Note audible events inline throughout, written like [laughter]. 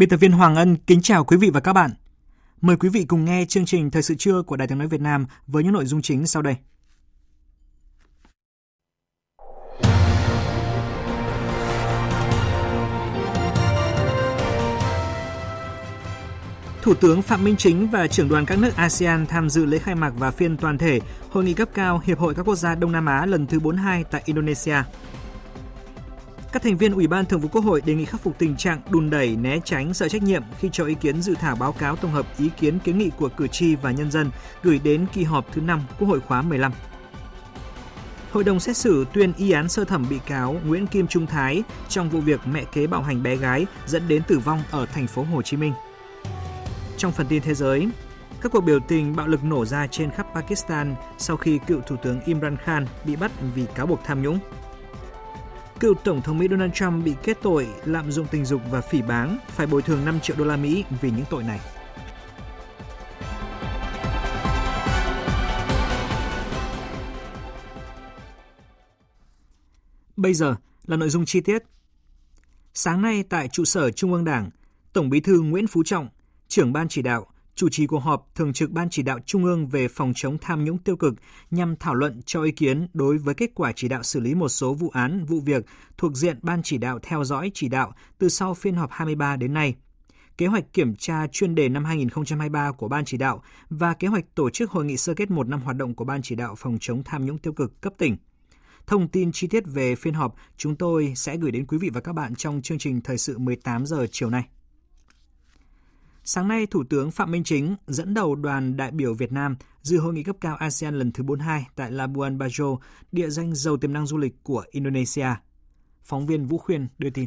Biên tập viên Hoàng Ân kính chào quý vị và các bạn. Mời quý vị cùng nghe chương trình Thời sự trưa của Đài tiếng nói Việt Nam với những nội dung chính sau đây. Thủ tướng Phạm Minh Chính và trưởng đoàn các nước ASEAN tham dự lễ khai mạc và phiên toàn thể Hội nghị cấp cao Hiệp hội các quốc gia Đông Nam Á lần thứ 42 tại Indonesia. Các thành viên Ủy ban Thường vụ Quốc hội đề nghị khắc phục tình trạng đùn đẩy, né tránh, sợ trách nhiệm khi cho ý kiến dự thảo báo cáo tổng hợp ý kiến kiến nghị của cử tri và nhân dân gửi đến kỳ họp thứ 5 Quốc hội khóa 15. Hội đồng xét xử tuyên y án sơ thẩm bị cáo Nguyễn Kim Trung Thái trong vụ việc mẹ kế bạo hành bé gái dẫn đến tử vong ở thành phố Hồ Chí Minh. Trong phần tin thế giới, các cuộc biểu tình bạo lực nổ ra trên khắp Pakistan sau khi cựu Thủ tướng Imran Khan bị bắt vì cáo buộc tham nhũng. Cựu Tổng thống Mỹ Donald Trump bị kết tội lạm dụng tình dục và phỉ báng, phải bồi thường 5 triệu đô la Mỹ vì những tội này. Bây giờ là nội dung chi tiết. Sáng nay tại trụ sở Trung ương Đảng, Tổng Bí thư Nguyễn Phú Trọng, trưởng ban chỉ đạo, chủ trì cuộc họp thường trực Ban chỉ đạo Trung ương về phòng chống tham nhũng tiêu cực nhằm thảo luận cho ý kiến đối với kết quả chỉ đạo xử lý một số vụ án, vụ việc thuộc diện Ban chỉ đạo theo dõi chỉ đạo từ sau phiên họp 23 đến nay. Kế hoạch kiểm tra chuyên đề năm 2023 của Ban chỉ đạo và kế hoạch tổ chức hội nghị sơ kết một năm hoạt động của Ban chỉ đạo phòng chống tham nhũng tiêu cực cấp tỉnh. Thông tin chi tiết về phiên họp chúng tôi sẽ gửi đến quý vị và các bạn trong chương trình thời sự 18 giờ chiều nay. Sáng nay, Thủ tướng Phạm Minh Chính dẫn đầu đoàn đại biểu Việt Nam dự hội nghị cấp cao ASEAN lần thứ 42 tại Labuan Bajo, địa danh giàu tiềm năng du lịch của Indonesia. Phóng viên Vũ Khuyên đưa tin.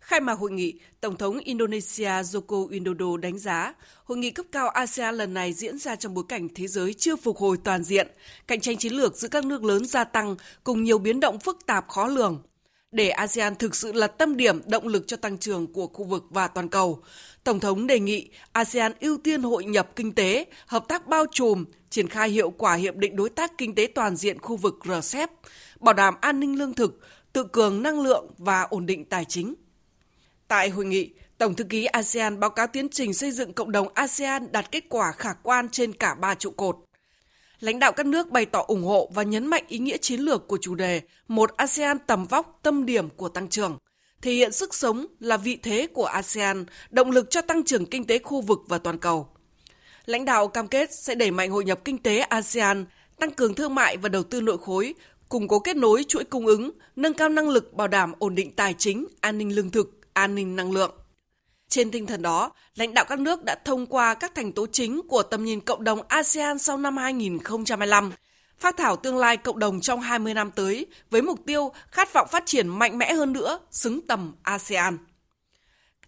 Khai mạc hội nghị, Tổng thống Indonesia Joko Widodo đánh giá hội nghị cấp cao ASEAN lần này diễn ra trong bối cảnh thế giới chưa phục hồi toàn diện, cạnh tranh chiến lược giữa các nước lớn gia tăng cùng nhiều biến động phức tạp khó lường để ASEAN thực sự là tâm điểm động lực cho tăng trưởng của khu vực và toàn cầu. Tổng thống đề nghị ASEAN ưu tiên hội nhập kinh tế, hợp tác bao trùm, triển khai hiệu quả hiệp định đối tác kinh tế toàn diện khu vực RCEP, bảo đảm an ninh lương thực, tự cường năng lượng và ổn định tài chính. Tại hội nghị, Tổng thư ký ASEAN báo cáo tiến trình xây dựng cộng đồng ASEAN đạt kết quả khả quan trên cả ba trụ cột lãnh đạo các nước bày tỏ ủng hộ và nhấn mạnh ý nghĩa chiến lược của chủ đề một ASEAN tầm vóc tâm điểm của tăng trưởng, thể hiện sức sống là vị thế của ASEAN, động lực cho tăng trưởng kinh tế khu vực và toàn cầu. Lãnh đạo cam kết sẽ đẩy mạnh hội nhập kinh tế ASEAN, tăng cường thương mại và đầu tư nội khối, củng cố kết nối chuỗi cung ứng, nâng cao năng lực bảo đảm ổn định tài chính, an ninh lương thực, an ninh năng lượng. Trên tinh thần đó, lãnh đạo các nước đã thông qua các thành tố chính của tầm nhìn cộng đồng ASEAN sau năm 2025, phát thảo tương lai cộng đồng trong 20 năm tới với mục tiêu khát vọng phát triển mạnh mẽ hơn nữa, xứng tầm ASEAN.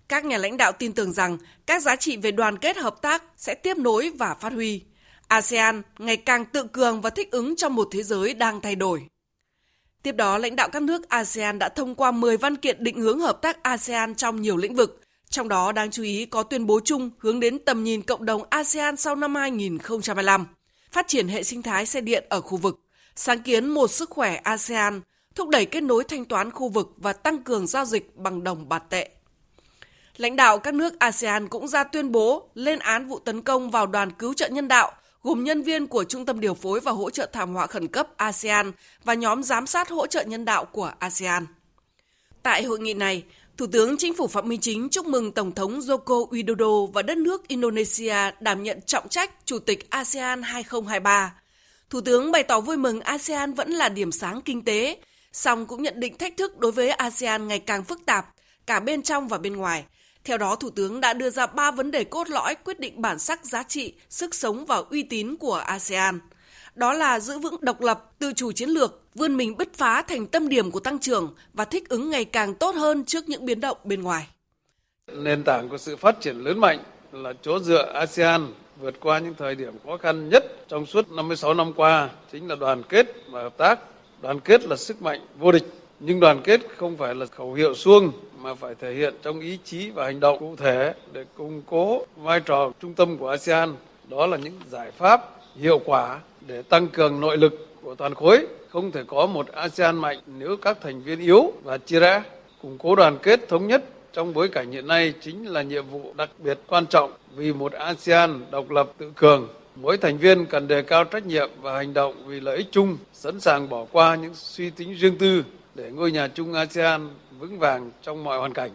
Các nhà lãnh đạo tin tưởng rằng các giá trị về đoàn kết hợp tác sẽ tiếp nối và phát huy. ASEAN ngày càng tự cường và thích ứng trong một thế giới đang thay đổi. Tiếp đó, lãnh đạo các nước ASEAN đã thông qua 10 văn kiện định hướng hợp tác ASEAN trong nhiều lĩnh vực, trong đó đáng chú ý có tuyên bố chung hướng đến tầm nhìn cộng đồng ASEAN sau năm 2025, phát triển hệ sinh thái xe điện ở khu vực, sáng kiến một sức khỏe ASEAN, thúc đẩy kết nối thanh toán khu vực và tăng cường giao dịch bằng đồng bạc tệ. Lãnh đạo các nước ASEAN cũng ra tuyên bố lên án vụ tấn công vào đoàn cứu trợ nhân đạo gồm nhân viên của Trung tâm Điều phối và Hỗ trợ Thảm họa Khẩn cấp ASEAN và nhóm giám sát hỗ trợ nhân đạo của ASEAN. Tại hội nghị này, Thủ tướng Chính phủ Phạm Minh Chính chúc mừng Tổng thống Joko Widodo và đất nước Indonesia đảm nhận trọng trách Chủ tịch ASEAN 2023. Thủ tướng bày tỏ vui mừng ASEAN vẫn là điểm sáng kinh tế, song cũng nhận định thách thức đối với ASEAN ngày càng phức tạp, cả bên trong và bên ngoài. Theo đó, Thủ tướng đã đưa ra ba vấn đề cốt lõi quyết định bản sắc giá trị, sức sống và uy tín của ASEAN. Đó là giữ vững độc lập, tự chủ chiến lược, vươn mình bứt phá thành tâm điểm của tăng trưởng và thích ứng ngày càng tốt hơn trước những biến động bên ngoài. Nền tảng của sự phát triển lớn mạnh là chỗ dựa ASEAN vượt qua những thời điểm khó khăn nhất trong suốt 56 năm qua chính là đoàn kết và hợp tác. Đoàn kết là sức mạnh vô địch, nhưng đoàn kết không phải là khẩu hiệu suông mà phải thể hiện trong ý chí và hành động cụ thể để củng cố vai trò trung tâm của ASEAN. Đó là những giải pháp hiệu quả để tăng cường nội lực của toàn khối. Không thể có một ASEAN mạnh nếu các thành viên yếu và chia rẽ. Củng cố đoàn kết thống nhất trong bối cảnh hiện nay chính là nhiệm vụ đặc biệt quan trọng vì một ASEAN độc lập tự cường. Mỗi thành viên cần đề cao trách nhiệm và hành động vì lợi ích chung, sẵn sàng bỏ qua những suy tính riêng tư để ngôi nhà chung ASEAN vững vàng trong mọi hoàn cảnh.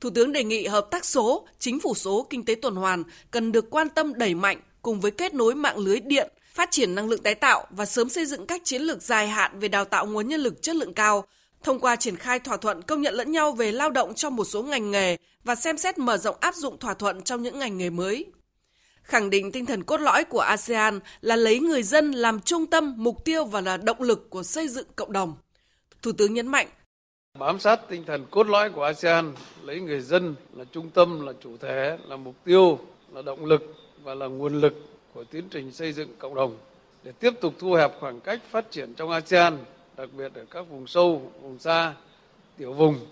Thủ tướng đề nghị hợp tác số, chính phủ số, kinh tế tuần hoàn cần được quan tâm đẩy mạnh cùng với kết nối mạng lưới điện, phát triển năng lượng tái tạo và sớm xây dựng các chiến lược dài hạn về đào tạo nguồn nhân lực chất lượng cao, thông qua triển khai thỏa thuận công nhận lẫn nhau về lao động trong một số ngành nghề và xem xét mở rộng áp dụng thỏa thuận trong những ngành nghề mới. Khẳng định tinh thần cốt lõi của ASEAN là lấy người dân làm trung tâm, mục tiêu và là động lực của xây dựng cộng đồng. Thủ tướng nhấn mạnh Bám sát tinh thần cốt lõi của ASEAN, lấy người dân là trung tâm, là chủ thể, là mục tiêu, là động lực và là nguồn lực của tiến trình xây dựng cộng đồng để tiếp tục thu hẹp khoảng cách phát triển trong ASEAN, đặc biệt ở các vùng sâu, vùng xa, tiểu vùng.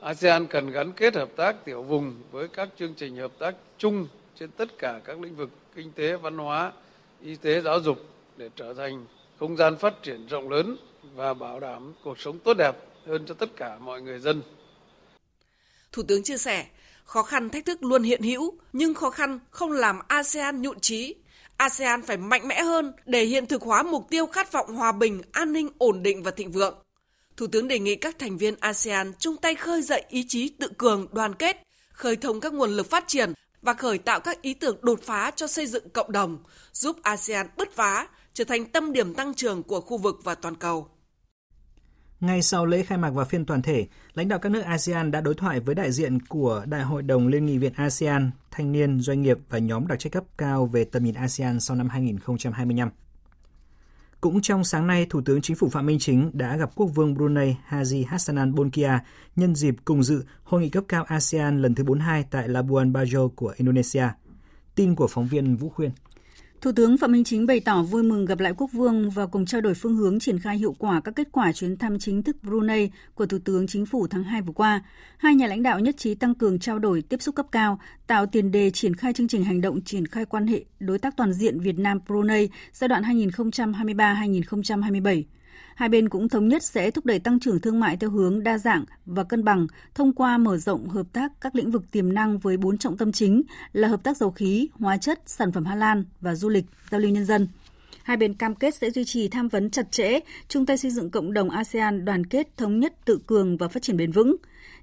ASEAN cần gắn kết hợp tác tiểu vùng với các chương trình hợp tác chung trên tất cả các lĩnh vực kinh tế, văn hóa, y tế, giáo dục để trở thành không gian phát triển rộng lớn và bảo đảm cuộc sống tốt đẹp hơn cho tất cả mọi người dân. Thủ tướng chia sẻ, khó khăn thách thức luôn hiện hữu, nhưng khó khăn không làm ASEAN nhụn chí. ASEAN phải mạnh mẽ hơn để hiện thực hóa mục tiêu khát vọng hòa bình, an ninh, ổn định và thịnh vượng. Thủ tướng đề nghị các thành viên ASEAN chung tay khơi dậy ý chí tự cường, đoàn kết, khơi thông các nguồn lực phát triển và khởi tạo các ý tưởng đột phá cho xây dựng cộng đồng, giúp ASEAN bứt phá, trở thành tâm điểm tăng trưởng của khu vực và toàn cầu. Ngay sau lễ khai mạc và phiên toàn thể, lãnh đạo các nước ASEAN đã đối thoại với đại diện của Đại hội đồng Liên nghị viện ASEAN, thanh niên, doanh nghiệp và nhóm đặc trách cấp cao về tầm nhìn ASEAN sau năm 2025. Cũng trong sáng nay, Thủ tướng Chính phủ Phạm Minh Chính đã gặp Quốc vương Brunei Haji Hassanan Bolkiah nhân dịp cùng dự Hội nghị cấp cao ASEAN lần thứ 42 tại Labuan Bajo của Indonesia. Tin của phóng viên Vũ Khuyên. Thủ tướng Phạm Minh Chính bày tỏ vui mừng gặp lại quốc vương và cùng trao đổi phương hướng triển khai hiệu quả các kết quả chuyến thăm chính thức Brunei của Thủ tướng Chính phủ tháng 2 vừa qua. Hai nhà lãnh đạo nhất trí tăng cường trao đổi tiếp xúc cấp cao, tạo tiền đề triển khai chương trình hành động triển khai quan hệ đối tác toàn diện Việt Nam Brunei giai đoạn 2023-2027. Hai bên cũng thống nhất sẽ thúc đẩy tăng trưởng thương mại theo hướng đa dạng và cân bằng thông qua mở rộng hợp tác các lĩnh vực tiềm năng với bốn trọng tâm chính là hợp tác dầu khí, hóa chất, sản phẩm Hà Lan và du lịch, giao lưu nhân dân. Hai bên cam kết sẽ duy trì tham vấn chặt chẽ, chung tay xây dựng cộng đồng ASEAN đoàn kết, thống nhất, tự cường và phát triển bền vững.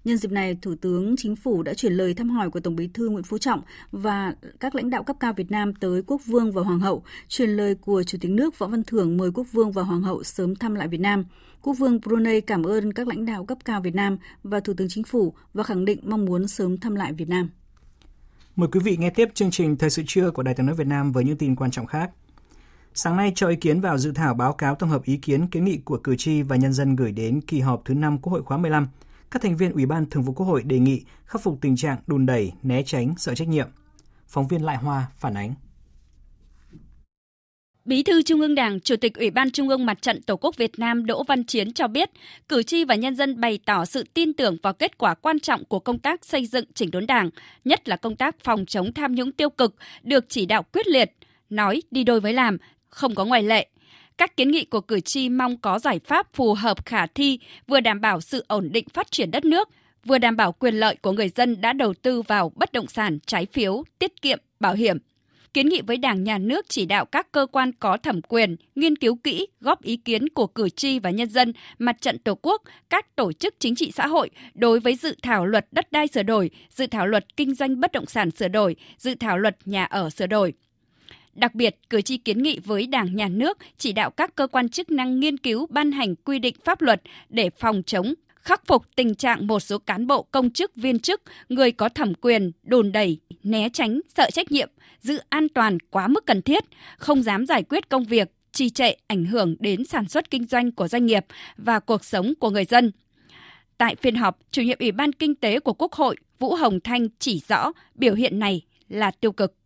Nhân dịp này, Thủ tướng Chính phủ đã chuyển lời thăm hỏi của Tổng Bí thư Nguyễn Phú Trọng và các lãnh đạo cấp cao Việt Nam tới Quốc vương và Hoàng hậu, truyền lời của Chủ tịch nước Võ Văn Thưởng mời Quốc vương và Hoàng hậu sớm thăm lại Việt Nam. Quốc vương Brunei cảm ơn các lãnh đạo cấp cao Việt Nam và Thủ tướng Chính phủ và khẳng định mong muốn sớm thăm lại Việt Nam. Mời quý vị nghe tiếp chương trình Thời sự trưa của Đài tiếng nói Việt Nam với những tin quan trọng khác. Sáng nay cho ý kiến vào dự thảo báo cáo tổng hợp ý kiến kiến nghị của cử tri và nhân dân gửi đến kỳ họp thứ 5 Quốc hội khóa 15 các thành viên Ủy ban Thường vụ Quốc hội đề nghị khắc phục tình trạng đùn đẩy, né tránh, sợ trách nhiệm. Phóng viên Lại Hoa phản ánh. Bí thư Trung ương Đảng, Chủ tịch Ủy ban Trung ương Mặt trận Tổ quốc Việt Nam Đỗ Văn Chiến cho biết, cử tri và nhân dân bày tỏ sự tin tưởng vào kết quả quan trọng của công tác xây dựng chỉnh đốn Đảng, nhất là công tác phòng chống tham nhũng tiêu cực, được chỉ đạo quyết liệt, nói đi đôi với làm, không có ngoại lệ. Các kiến nghị của cử tri mong có giải pháp phù hợp khả thi, vừa đảm bảo sự ổn định phát triển đất nước, vừa đảm bảo quyền lợi của người dân đã đầu tư vào bất động sản, trái phiếu, tiết kiệm, bảo hiểm. Kiến nghị với Đảng, Nhà nước chỉ đạo các cơ quan có thẩm quyền nghiên cứu kỹ, góp ý kiến của cử tri và nhân dân, mặt trận Tổ quốc, các tổ chức chính trị xã hội đối với dự thảo luật đất đai sửa đổi, dự thảo luật kinh doanh bất động sản sửa đổi, dự thảo luật nhà ở sửa đổi Đặc biệt, cử tri kiến nghị với Đảng, Nhà nước chỉ đạo các cơ quan chức năng nghiên cứu ban hành quy định pháp luật để phòng chống khắc phục tình trạng một số cán bộ công chức viên chức, người có thẩm quyền đồn đẩy, né tránh, sợ trách nhiệm, giữ an toàn quá mức cần thiết, không dám giải quyết công việc, trì trệ ảnh hưởng đến sản xuất kinh doanh của doanh nghiệp và cuộc sống của người dân. Tại phiên họp, chủ nhiệm Ủy ban Kinh tế của Quốc hội Vũ Hồng Thanh chỉ rõ biểu hiện này là tiêu cực.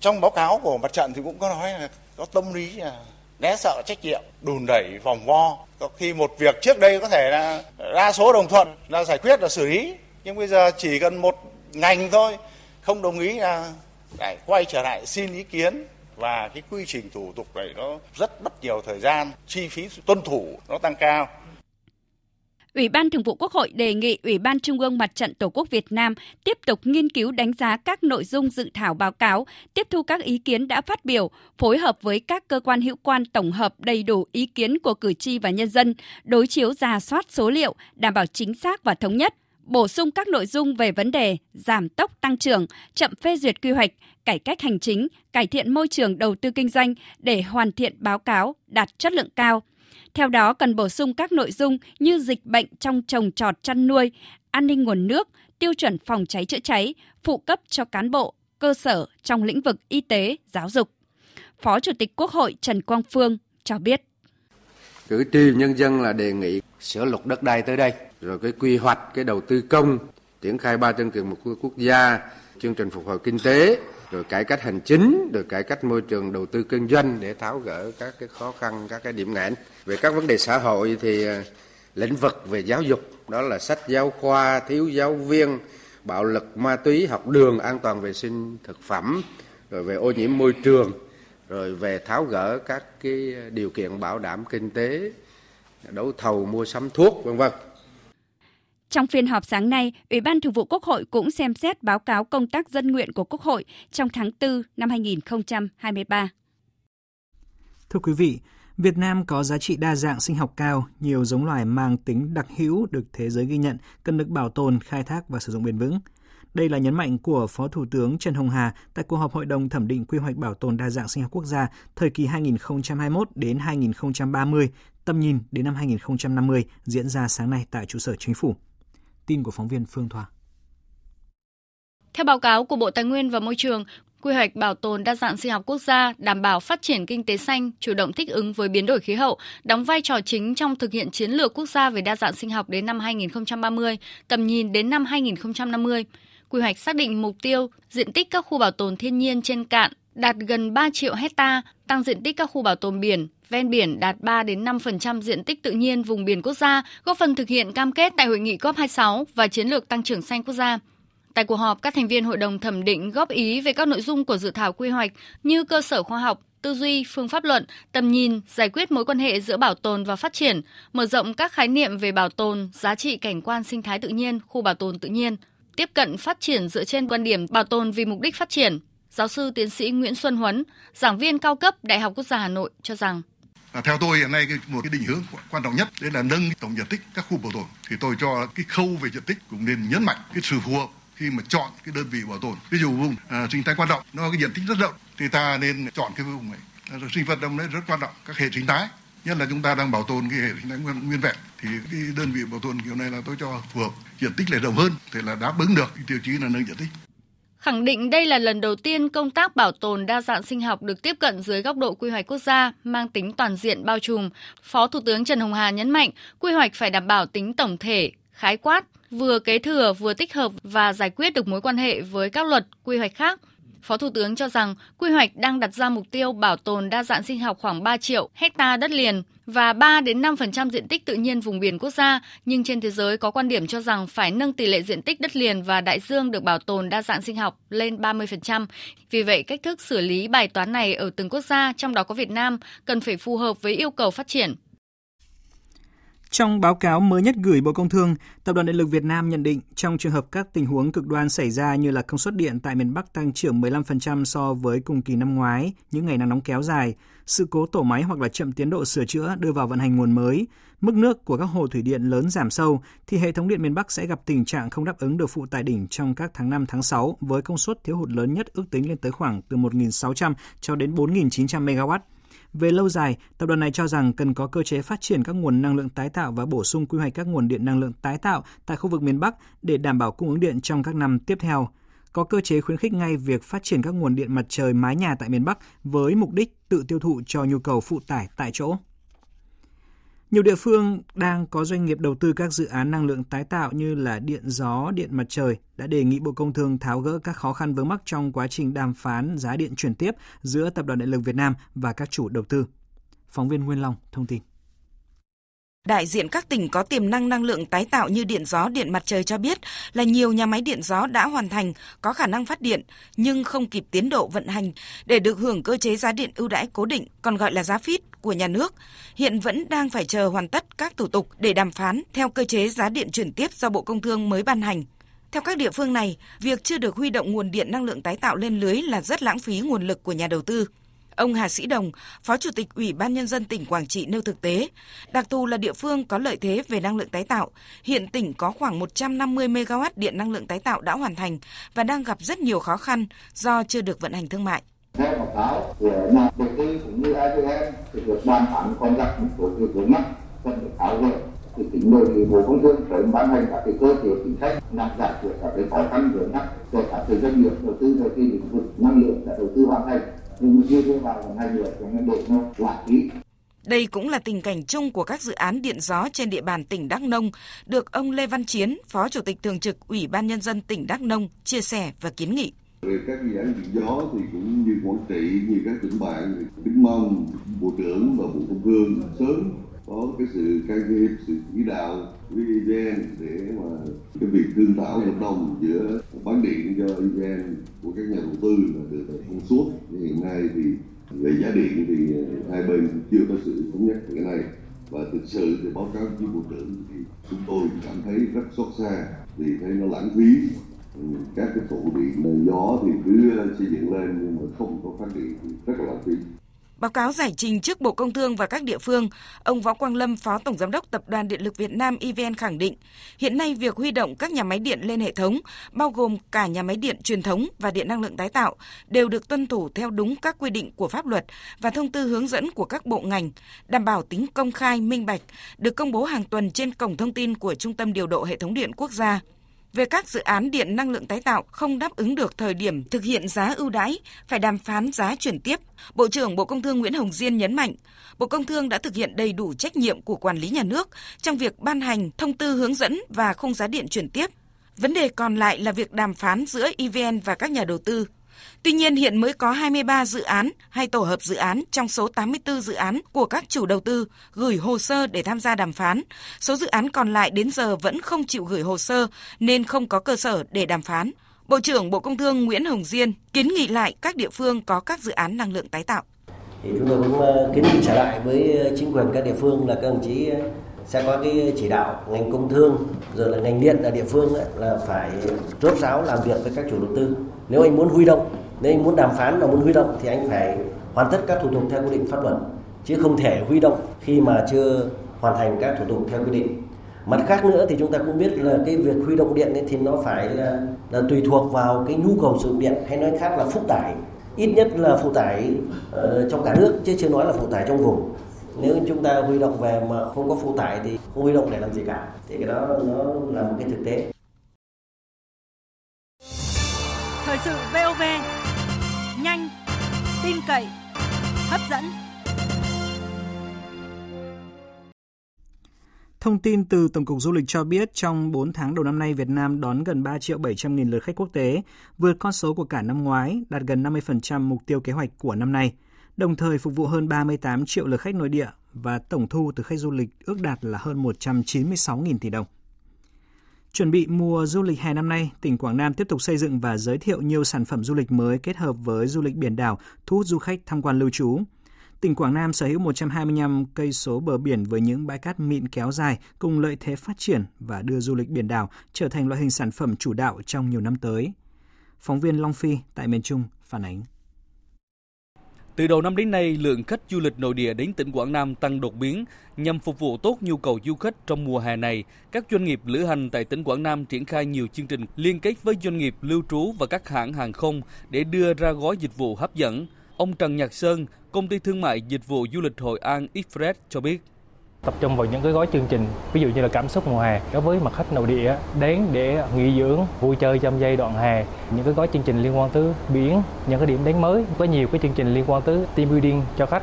Trong báo cáo của mặt trận thì cũng có nói là có tâm lý là né sợ trách nhiệm, đùn đẩy vòng vo. Có khi một việc trước đây có thể là đa số đồng thuận là giải quyết là xử lý, nhưng bây giờ chỉ cần một ngành thôi không đồng ý là lại quay trở lại xin ý kiến và cái quy trình thủ tục này nó rất mất nhiều thời gian, chi phí tuân thủ nó tăng cao. Ủy ban Thường vụ Quốc hội đề nghị Ủy ban Trung ương Mặt trận Tổ quốc Việt Nam tiếp tục nghiên cứu đánh giá các nội dung dự thảo báo cáo, tiếp thu các ý kiến đã phát biểu, phối hợp với các cơ quan hữu quan tổng hợp đầy đủ ý kiến của cử tri và nhân dân, đối chiếu giả soát số liệu, đảm bảo chính xác và thống nhất, bổ sung các nội dung về vấn đề giảm tốc tăng trưởng, chậm phê duyệt quy hoạch, cải cách hành chính, cải thiện môi trường đầu tư kinh doanh để hoàn thiện báo cáo đạt chất lượng cao. Theo đó cần bổ sung các nội dung như dịch bệnh trong trồng trọt chăn nuôi, an ninh nguồn nước, tiêu chuẩn phòng cháy chữa cháy, phụ cấp cho cán bộ, cơ sở trong lĩnh vực y tế, giáo dục. Phó Chủ tịch Quốc hội Trần Quang Phương cho biết. Cử tri nhân dân là đề nghị sửa luật đất đai tới đây, rồi cái quy hoạch, cái đầu tư công, triển khai ba chương trình mục tiêu quốc gia, chương trình phục hồi kinh tế, rồi cải cách hành chính, rồi cải cách môi trường đầu tư kinh doanh để tháo gỡ các cái khó khăn, các cái điểm nghẽn. Về các vấn đề xã hội thì à, lĩnh vực về giáo dục đó là sách giáo khoa, thiếu giáo viên, bạo lực ma túy, học đường, an toàn vệ sinh thực phẩm, rồi về ô nhiễm môi trường, rồi về tháo gỡ các cái điều kiện bảo đảm kinh tế, đấu thầu mua sắm thuốc vân vân. Trong phiên họp sáng nay, Ủy ban Thường vụ Quốc hội cũng xem xét báo cáo công tác dân nguyện của Quốc hội trong tháng 4 năm 2023. Thưa quý vị, Việt Nam có giá trị đa dạng sinh học cao, nhiều giống loài mang tính đặc hữu được thế giới ghi nhận, cần được bảo tồn, khai thác và sử dụng bền vững. Đây là nhấn mạnh của Phó Thủ tướng Trần Hồng Hà tại cuộc họp Hội đồng thẩm định quy hoạch bảo tồn đa dạng sinh học quốc gia thời kỳ 2021 đến 2030, tầm nhìn đến năm 2050 diễn ra sáng nay tại trụ sở chính phủ. Tin của phóng viên Phương Thoa. Theo báo cáo của Bộ Tài nguyên và Môi trường, quy hoạch bảo tồn đa dạng sinh học quốc gia đảm bảo phát triển kinh tế xanh, chủ động thích ứng với biến đổi khí hậu, đóng vai trò chính trong thực hiện chiến lược quốc gia về đa dạng sinh học đến năm 2030, tầm nhìn đến năm 2050. Quy hoạch xác định mục tiêu diện tích các khu bảo tồn thiên nhiên trên cạn đạt gần 3 triệu hecta, tăng diện tích các khu bảo tồn biển, ven biển đạt 3 đến 5% diện tích tự nhiên vùng biển quốc gia, góp phần thực hiện cam kết tại hội nghị COP26 và chiến lược tăng trưởng xanh quốc gia. Tại cuộc họp, các thành viên hội đồng thẩm định góp ý về các nội dung của dự thảo quy hoạch như cơ sở khoa học, tư duy, phương pháp luận, tầm nhìn, giải quyết mối quan hệ giữa bảo tồn và phát triển, mở rộng các khái niệm về bảo tồn, giá trị cảnh quan sinh thái tự nhiên, khu bảo tồn tự nhiên, tiếp cận phát triển dựa trên quan điểm bảo tồn vì mục đích phát triển. Giáo sư tiến sĩ Nguyễn Xuân Huấn, giảng viên cao cấp Đại học Quốc gia Hà Nội cho rằng. À, theo tôi hiện nay cái, một cái định hướng quan trọng nhất đấy là nâng tổng diện tích các khu bảo tồn. Thì tôi cho cái khâu về diện tích cũng nên nhấn mạnh cái sự phù hợp khi mà chọn cái đơn vị bảo tồn. Ví dụ vùng à, sinh thái quan trọng nó cái diện tích rất rộng thì ta nên chọn cái vùng này. À, sinh vật đông đấy rất quan trọng các hệ sinh thái. Nhất là chúng ta đang bảo tồn cái hệ sinh thái nguyên, nguyên vẹn thì cái đơn vị bảo tồn kiểu này là tôi cho phù hợp. Diện tích lại rộng hơn thì là đáp ứng được cái tiêu chí là nâng diện tích khẳng định đây là lần đầu tiên công tác bảo tồn đa dạng sinh học được tiếp cận dưới góc độ quy hoạch quốc gia mang tính toàn diện bao trùm. Phó Thủ tướng Trần Hồng Hà nhấn mạnh, quy hoạch phải đảm bảo tính tổng thể, khái quát, vừa kế thừa vừa tích hợp và giải quyết được mối quan hệ với các luật quy hoạch khác. Phó Thủ tướng cho rằng quy hoạch đang đặt ra mục tiêu bảo tồn đa dạng sinh học khoảng 3 triệu hecta đất liền và 3 đến 5% diện tích tự nhiên vùng biển quốc gia, nhưng trên thế giới có quan điểm cho rằng phải nâng tỷ lệ diện tích đất liền và đại dương được bảo tồn đa dạng sinh học lên 30%. Vì vậy, cách thức xử lý bài toán này ở từng quốc gia, trong đó có Việt Nam, cần phải phù hợp với yêu cầu phát triển trong báo cáo mới nhất gửi Bộ Công Thương, Tập đoàn Điện lực Việt Nam nhận định trong trường hợp các tình huống cực đoan xảy ra như là công suất điện tại miền Bắc tăng trưởng 15% so với cùng kỳ năm ngoái, những ngày nắng nóng kéo dài, sự cố tổ máy hoặc là chậm tiến độ sửa chữa đưa vào vận hành nguồn mới, mức nước của các hồ thủy điện lớn giảm sâu thì hệ thống điện miền Bắc sẽ gặp tình trạng không đáp ứng được phụ tải đỉnh trong các tháng 5 tháng 6 với công suất thiếu hụt lớn nhất ước tính lên tới khoảng từ 1.600 cho đến 4.900 MW. Về lâu dài, tập đoàn này cho rằng cần có cơ chế phát triển các nguồn năng lượng tái tạo và bổ sung quy hoạch các nguồn điện năng lượng tái tạo tại khu vực miền Bắc để đảm bảo cung ứng điện trong các năm tiếp theo. Có cơ chế khuyến khích ngay việc phát triển các nguồn điện mặt trời mái nhà tại miền Bắc với mục đích tự tiêu thụ cho nhu cầu phụ tải tại chỗ. Nhiều địa phương đang có doanh nghiệp đầu tư các dự án năng lượng tái tạo như là điện gió, điện mặt trời đã đề nghị Bộ Công Thương tháo gỡ các khó khăn vướng mắc trong quá trình đàm phán giá điện chuyển tiếp giữa Tập đoàn Điện lực Việt Nam và các chủ đầu tư. Phóng viên Nguyên Long thông tin. Đại diện các tỉnh có tiềm năng năng lượng tái tạo như điện gió, điện mặt trời cho biết là nhiều nhà máy điện gió đã hoàn thành, có khả năng phát điện nhưng không kịp tiến độ vận hành để được hưởng cơ chế giá điện ưu đãi cố định, còn gọi là giá phít của nhà nước. Hiện vẫn đang phải chờ hoàn tất các thủ tục để đàm phán theo cơ chế giá điện chuyển tiếp do Bộ Công Thương mới ban hành. Theo các địa phương này, việc chưa được huy động nguồn điện năng lượng tái tạo lên lưới là rất lãng phí nguồn lực của nhà đầu tư. Ông Hà Sĩ Đồng, Phó Chủ tịch Ủy ban Nhân dân tỉnh Quảng Trị nêu thực tế, đặc thù là địa phương có lợi thế về năng lượng tái tạo. Hiện tỉnh có khoảng 150 MW điện năng lượng tái tạo đã hoàn thành và đang gặp rất nhiều khó khăn do chưa được vận hành thương mại. Theo báo cáo của nhà đầu tư cũng như EVN thì việc đàm phán còn gặp một số việc vướng mắc cần được tháo gỡ thì tỉnh đề nghị bộ công thương sớm ban hành các cái cơ chế chính sách nhằm giải quyết các cái khó khăn vướng mắc cho các doanh nghiệp đầu tư về cái lĩnh vực năng lượng đã đầu tư hoàn thành nhưng chưa đưa vào cho nên nó đây cũng là tình cảnh chung của các dự án điện gió trên địa bàn tỉnh Đắk Nông, được ông Lê Văn Chiến, Phó Chủ tịch Thường trực Ủy ban Nhân dân tỉnh Đắk Nông chia sẻ và kiến nghị. Về các dự án điện gió thì cũng như Quảng Trị, như các tỉnh bạn, thì kính mong Bộ trưởng và Bộ Công Thương sớm có cái sự can thiệp, sự chỉ đạo EVN để mà cái việc thương thảo hợp đồng giữa bán điện cho EVN của các nhà đầu tư là được thông suốt. Hiện nay thì về giá điện thì ờ, hai bên chưa có sự thống nhất về cái này. Và thực sự thì báo cáo với bộ trưởng thì chúng tôi cảm thấy rất xót xa vì thấy nó lãng phí. Các cái trụ điện ờ, gió thì cứ xây dựng lên nhưng mà không có phát điện thì rất là lãng phí. Báo cáo giải trình trước Bộ Công Thương và các địa phương, ông Võ Quang Lâm, Phó Tổng Giám đốc Tập đoàn Điện lực Việt Nam EVN khẳng định, hiện nay việc huy động các nhà máy điện lên hệ thống, bao gồm cả nhà máy điện truyền thống và điện năng lượng tái tạo, đều được tuân thủ theo đúng các quy định của pháp luật và thông tư hướng dẫn của các bộ ngành, đảm bảo tính công khai, minh bạch, được công bố hàng tuần trên cổng thông tin của Trung tâm Điều độ Hệ thống Điện Quốc gia về các dự án điện năng lượng tái tạo không đáp ứng được thời điểm thực hiện giá ưu đãi, phải đàm phán giá chuyển tiếp. Bộ trưởng Bộ Công Thương Nguyễn Hồng Diên nhấn mạnh, Bộ Công Thương đã thực hiện đầy đủ trách nhiệm của quản lý nhà nước trong việc ban hành thông tư hướng dẫn và khung giá điện chuyển tiếp. Vấn đề còn lại là việc đàm phán giữa EVN và các nhà đầu tư. Tuy nhiên hiện mới có 23 dự án hay tổ hợp dự án trong số 84 dự án của các chủ đầu tư gửi hồ sơ để tham gia đàm phán. Số dự án còn lại đến giờ vẫn không chịu gửi hồ sơ nên không có cơ sở để đàm phán. Bộ trưởng Bộ Công Thương Nguyễn Hồng Diên kiến nghị lại các địa phương có các dự án năng lượng tái tạo. Thì chúng tôi cũng ờ, kiến nghị trở lại với ờ, chính quyền các địa phương là các đồng chí ờ, sẽ có cái chỉ đạo ngành công thương rồi là ngành điện ở địa phương là phải rốt ráo làm việc với các chủ đầu tư. Nếu anh muốn huy động nếu anh muốn đàm phán và muốn huy động thì anh phải hoàn tất các thủ tục theo quy định pháp luật chứ không thể huy động khi mà chưa hoàn thành các thủ tục theo quy định. Mặt khác nữa thì chúng ta cũng biết là cái việc huy động điện ấy thì nó phải là, là tùy thuộc vào cái nhu cầu sử dụng điện hay nói khác là phụ tải. Ít nhất là phụ tải uh, trong cả nước chứ chưa nói là phụ tải trong vùng nếu chúng ta huy động về mà không có phụ tải thì không huy động để làm gì cả. Thì cái đó nó là một cái thực tế. Thời sự VOV nhanh tin cậy hấp dẫn. Thông tin từ Tổng cục Du lịch cho biết trong 4 tháng đầu năm nay Việt Nam đón gần 3 triệu 700 nghìn lượt khách quốc tế, vượt con số của cả năm ngoái, đạt gần 50% mục tiêu kế hoạch của năm nay, đồng thời phục vụ hơn 38 triệu lượt khách nội địa và tổng thu từ khách du lịch ước đạt là hơn 196.000 tỷ đồng. Chuẩn bị mùa du lịch hè năm nay, tỉnh Quảng Nam tiếp tục xây dựng và giới thiệu nhiều sản phẩm du lịch mới kết hợp với du lịch biển đảo, thu hút du khách tham quan lưu trú. Tỉnh Quảng Nam sở hữu 125 cây số bờ biển với những bãi cát mịn kéo dài cùng lợi thế phát triển và đưa du lịch biển đảo trở thành loại hình sản phẩm chủ đạo trong nhiều năm tới. Phóng viên Long Phi tại miền Trung phản ánh. Từ đầu năm đến nay, lượng khách du lịch nội địa đến tỉnh Quảng Nam tăng đột biến. Nhằm phục vụ tốt nhu cầu du khách trong mùa hè này, các doanh nghiệp lữ hành tại tỉnh Quảng Nam triển khai nhiều chương trình liên kết với doanh nghiệp lưu trú và các hãng hàng không để đưa ra gói dịch vụ hấp dẫn. Ông Trần Nhạc Sơn, công ty thương mại dịch vụ du lịch Hội An Express cho biết tập trung vào những cái gói chương trình ví dụ như là cảm xúc mùa hè. Đối với mặt khách nội địa đến để nghỉ dưỡng vui chơi trong giai đoạn hè những cái gói chương trình liên quan tới biển những cái điểm đến mới. Có nhiều cái chương trình liên quan tới team building cho khách.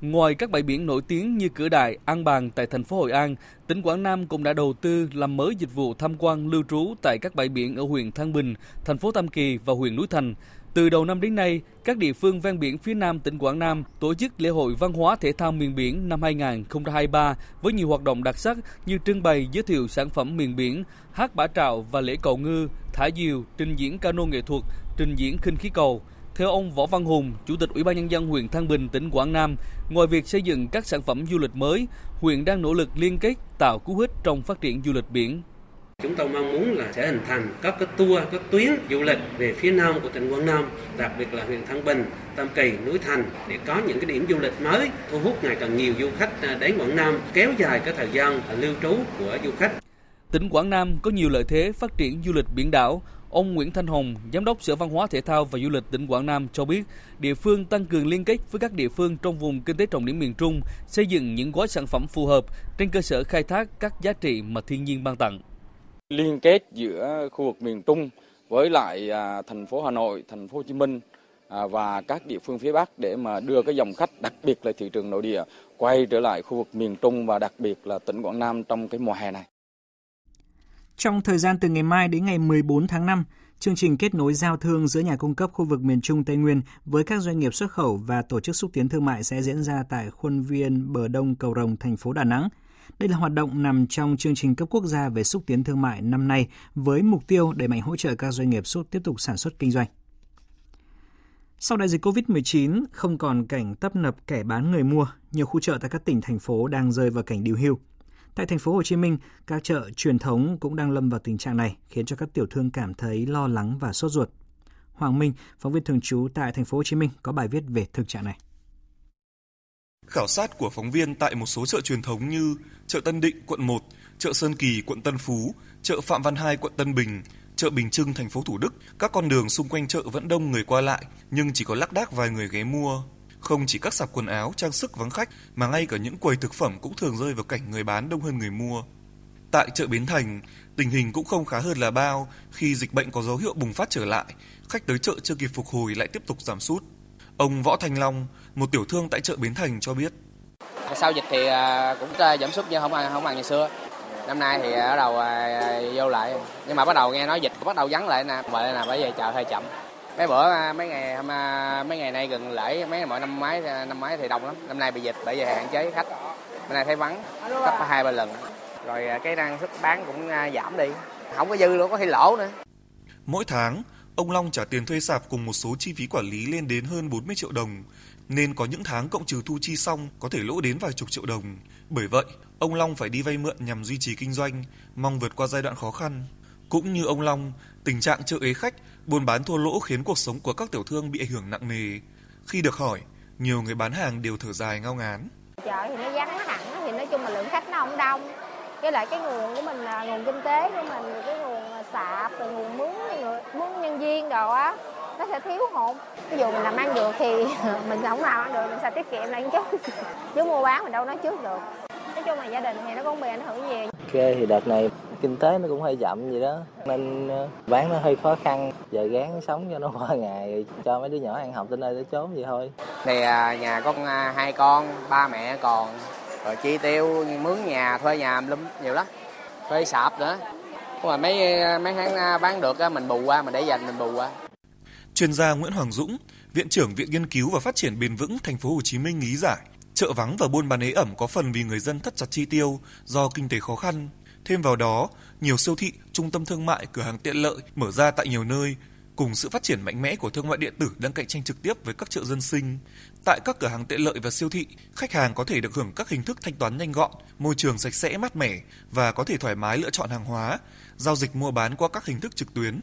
Ngoài các bãi biển nổi tiếng như Cửa Đại, An Bàng tại thành phố Hội An, tỉnh Quảng Nam cũng đã đầu tư làm mới dịch vụ tham quan lưu trú tại các bãi biển ở huyện Thăng Bình, thành phố Tam Kỳ và huyện Núi Thành. Từ đầu năm đến nay, các địa phương ven biển phía Nam tỉnh Quảng Nam tổ chức lễ hội văn hóa thể thao miền biển năm 2023 với nhiều hoạt động đặc sắc như trưng bày giới thiệu sản phẩm miền biển, hát bả trạo và lễ cầu ngư, thả diều, trình diễn cano nghệ thuật, trình diễn khinh khí cầu. Theo ông Võ Văn Hùng, Chủ tịch Ủy ban Nhân dân huyện Thăng Bình, tỉnh Quảng Nam, ngoài việc xây dựng các sản phẩm du lịch mới, huyện đang nỗ lực liên kết tạo cú hích trong phát triển du lịch biển. Chúng tôi mong muốn là sẽ hình thành các cái tour, các tuyến du lịch về phía nam của tỉnh Quảng Nam, đặc biệt là huyện Thăng Bình, Tam Kỳ, Núi Thành để có những cái điểm du lịch mới thu hút ngày càng nhiều du khách à, đến Quảng Nam, kéo dài cái thời gian lưu trú của du khách. Tỉnh Quảng Nam có nhiều lợi thế phát triển du lịch biển đảo. Ông Nguyễn Thanh Hồng, Giám đốc Sở Văn hóa Thể thao và Du lịch tỉnh Quảng Nam cho biết, địa phương tăng cường liên kết với các địa phương trong vùng kinh tế trọng điểm miền Trung, xây dựng những gói sản phẩm phù hợp trên cơ sở khai thác các giá trị mà thiên nhiên ban tặng liên kết giữa khu vực miền Trung với lại à, thành phố Hà Nội, thành phố Hồ Chí Minh à, và các địa phương phía Bắc để mà đưa cái dòng khách đặc biệt là thị trường nội địa quay trở lại khu vực miền Trung và đặc biệt là tỉnh Quảng Nam trong cái mùa hè này. Trong thời gian từ ngày mai đến ngày 14 tháng 5, chương trình kết nối giao thương giữa nhà cung cấp khu vực miền Trung Tây Nguyên với các doanh nghiệp xuất khẩu và tổ chức xúc tiến thương mại sẽ diễn ra tại khuôn viên bờ đông cầu Rồng, thành phố Đà Nẵng. Đây là hoạt động nằm trong chương trình cấp quốc gia về xúc tiến thương mại năm nay với mục tiêu đẩy mạnh hỗ trợ các doanh nghiệp xuất tiếp tục sản xuất kinh doanh. Sau đại dịch COVID-19, không còn cảnh tấp nập kẻ bán người mua, nhiều khu chợ tại các tỉnh thành phố đang rơi vào cảnh điều hưu. Tại thành phố Hồ Chí Minh, các chợ truyền thống cũng đang lâm vào tình trạng này, khiến cho các tiểu thương cảm thấy lo lắng và sốt ruột. Hoàng Minh, phóng viên thường trú tại thành phố Hồ Chí Minh có bài viết về thực trạng này. Khảo sát của phóng viên tại một số chợ truyền thống như chợ Tân Định, quận 1, chợ Sơn Kỳ, quận Tân Phú, chợ Phạm Văn Hai, quận Tân Bình, chợ Bình Trưng, thành phố Thủ Đức, các con đường xung quanh chợ vẫn đông người qua lại, nhưng chỉ có lác đác vài người ghé mua. Không chỉ các sạp quần áo, trang sức vắng khách, mà ngay cả những quầy thực phẩm cũng thường rơi vào cảnh người bán đông hơn người mua. Tại chợ Bến Thành, tình hình cũng không khá hơn là bao khi dịch bệnh có dấu hiệu bùng phát trở lại, khách tới chợ chưa kịp phục hồi lại tiếp tục giảm sút. Ông Võ Thành Long, một tiểu thương tại chợ Bến Thành cho biết. Sau dịch thì à, cũng giảm sút nhưng không không bằng như xưa. Năm nay thì bắt đầu à, vô lại, nhưng mà bắt đầu nghe nói dịch bắt đầu vắng lại nè, vậy là bởi vì chợ hơi chậm. Mấy bữa à, mấy ngày hôm mấy ngày nay gần lễ mấy mọi năm mấy năm mấy thì đông lắm. Năm nay bị dịch bởi vì hạn chế khách. Năm nay thấy vắng gấp hai ba lần. Rồi cái năng suất bán cũng giảm đi, không có dư luôn có khi lỗ nữa. Mỗi tháng ông Long trả tiền thuê sạp cùng một số chi phí quản lý lên đến hơn 40 triệu đồng, nên có những tháng cộng trừ thu chi xong có thể lỗ đến vài chục triệu đồng. Bởi vậy, ông Long phải đi vay mượn nhằm duy trì kinh doanh, mong vượt qua giai đoạn khó khăn. Cũng như ông Long, tình trạng chợ ế khách, buôn bán thua lỗ khiến cuộc sống của các tiểu thương bị ảnh hưởng nặng nề. Khi được hỏi, nhiều người bán hàng đều thở dài ngao ngán. Chợ thì nó vắng hẳn thì nói chung là lượng khách nó không đông. Với lại cái nguồn của mình là nguồn kinh tế của mình, cái nguồn sạp, rồi nguồn mướn, mướn nhân viên đồ á nó sẽ thiếu hụt. Ví dụ mình làm ăn được thì [laughs] mình không làm ăn được mình sẽ tiết kiệm lại chút chứ mua bán mình đâu nói trước được. Nói chung là gia đình thì nó cũng bị ảnh hưởng gì ok thì đợt này kinh tế nó cũng hơi chậm gì đó. Nên ờ, bán nó hơi khó khăn. Giờ gán sống cho nó [laughs] qua ngày cho mấy đứa nhỏ ăn học tới nơi tới chốn vậy thôi. Thì à, nhà có à, hai con ba mẹ còn. Rồi chi tiêu mướn nhà thuê nhà lum nhiều lắm. Thuê sạp nữa mà mấy mấy tháng à, bán được à, mình bù qua mình để dành mình bù qua Chuyên gia Nguyễn Hoàng Dũng, Viện trưởng Viện Nghiên cứu và Phát triển bền vững Thành phố Hồ Chí Minh lý giải, chợ vắng và buôn bán ế ẩm có phần vì người dân thắt chặt chi tiêu do kinh tế khó khăn. Thêm vào đó, nhiều siêu thị, trung tâm thương mại, cửa hàng tiện lợi mở ra tại nhiều nơi, cùng sự phát triển mạnh mẽ của thương mại điện tử đang cạnh tranh trực tiếp với các chợ dân sinh. Tại các cửa hàng tiện lợi và siêu thị, khách hàng có thể được hưởng các hình thức thanh toán nhanh gọn, môi trường sạch sẽ mát mẻ và có thể thoải mái lựa chọn hàng hóa, giao dịch mua bán qua các hình thức trực tuyến.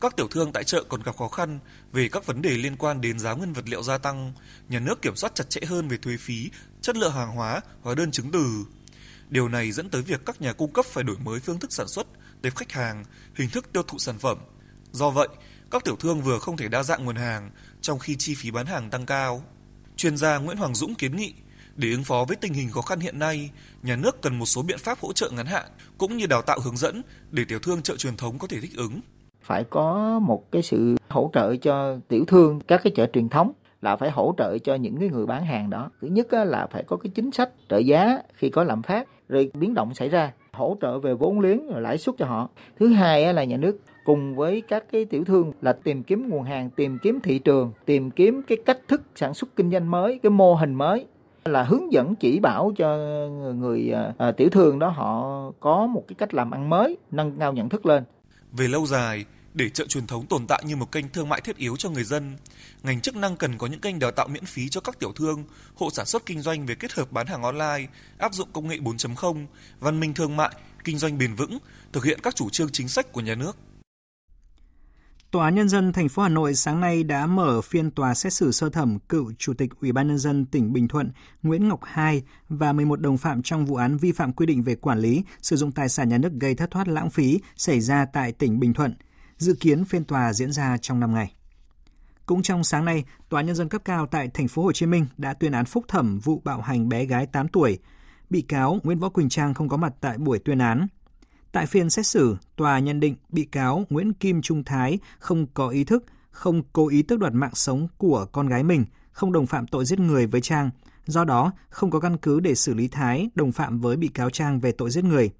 Các tiểu thương tại chợ còn gặp khó khăn về các vấn đề liên quan đến giá nguyên vật liệu gia tăng, nhà nước kiểm soát chặt chẽ hơn về thuế phí, chất lượng hàng hóa, hóa đơn chứng từ. Điều này dẫn tới việc các nhà cung cấp phải đổi mới phương thức sản xuất, tệp khách hàng, hình thức tiêu thụ sản phẩm. Do vậy, các tiểu thương vừa không thể đa dạng nguồn hàng, trong khi chi phí bán hàng tăng cao. Chuyên gia Nguyễn Hoàng Dũng kiến nghị, để ứng phó với tình hình khó khăn hiện nay, nhà nước cần một số biện pháp hỗ trợ ngắn hạn cũng như đào tạo hướng dẫn để tiểu thương chợ truyền thống có thể thích ứng. Phải có một cái sự hỗ trợ cho tiểu thương các cái chợ truyền thống là phải hỗ trợ cho những cái người bán hàng đó. Thứ nhất là phải có cái chính sách trợ giá khi có lạm phát rồi biến động xảy ra, hỗ trợ về vốn liếng rồi lãi suất cho họ. Thứ hai là nhà nước cùng với các cái tiểu thương là tìm kiếm nguồn hàng, tìm kiếm thị trường, tìm kiếm cái cách thức sản xuất kinh doanh mới, cái mô hình mới là hướng dẫn chỉ bảo cho người à, à, tiểu thương đó họ có một cái cách làm ăn mới, nâng cao nhận thức lên. Về lâu dài, để chợ truyền thống tồn tại như một kênh thương mại thiết yếu cho người dân, ngành chức năng cần có những kênh đào tạo miễn phí cho các tiểu thương, hộ sản xuất kinh doanh về kết hợp bán hàng online, áp dụng công nghệ 4.0, văn minh thương mại, kinh doanh bền vững, thực hiện các chủ trương chính sách của nhà nước. Tòa án nhân dân thành phố Hà Nội sáng nay đã mở phiên tòa xét xử sơ thẩm cựu chủ tịch Ủy ban nhân dân tỉnh Bình Thuận Nguyễn Ngọc Hai và 11 đồng phạm trong vụ án vi phạm quy định về quản lý, sử dụng tài sản nhà nước gây thất thoát lãng phí xảy ra tại tỉnh Bình Thuận. Dự kiến phiên tòa diễn ra trong 5 ngày. Cũng trong sáng nay, Tòa nhân dân cấp cao tại thành phố Hồ Chí Minh đã tuyên án phúc thẩm vụ bạo hành bé gái 8 tuổi. Bị cáo Nguyễn Võ Quỳnh Trang không có mặt tại buổi tuyên án. Tại phiên xét xử, tòa nhận định bị cáo Nguyễn Kim Trung Thái không có ý thức, không cố ý tước đoạt mạng sống của con gái mình, không đồng phạm tội giết người với Trang. Do đó, không có căn cứ để xử lý Thái đồng phạm với bị cáo Trang về tội giết người.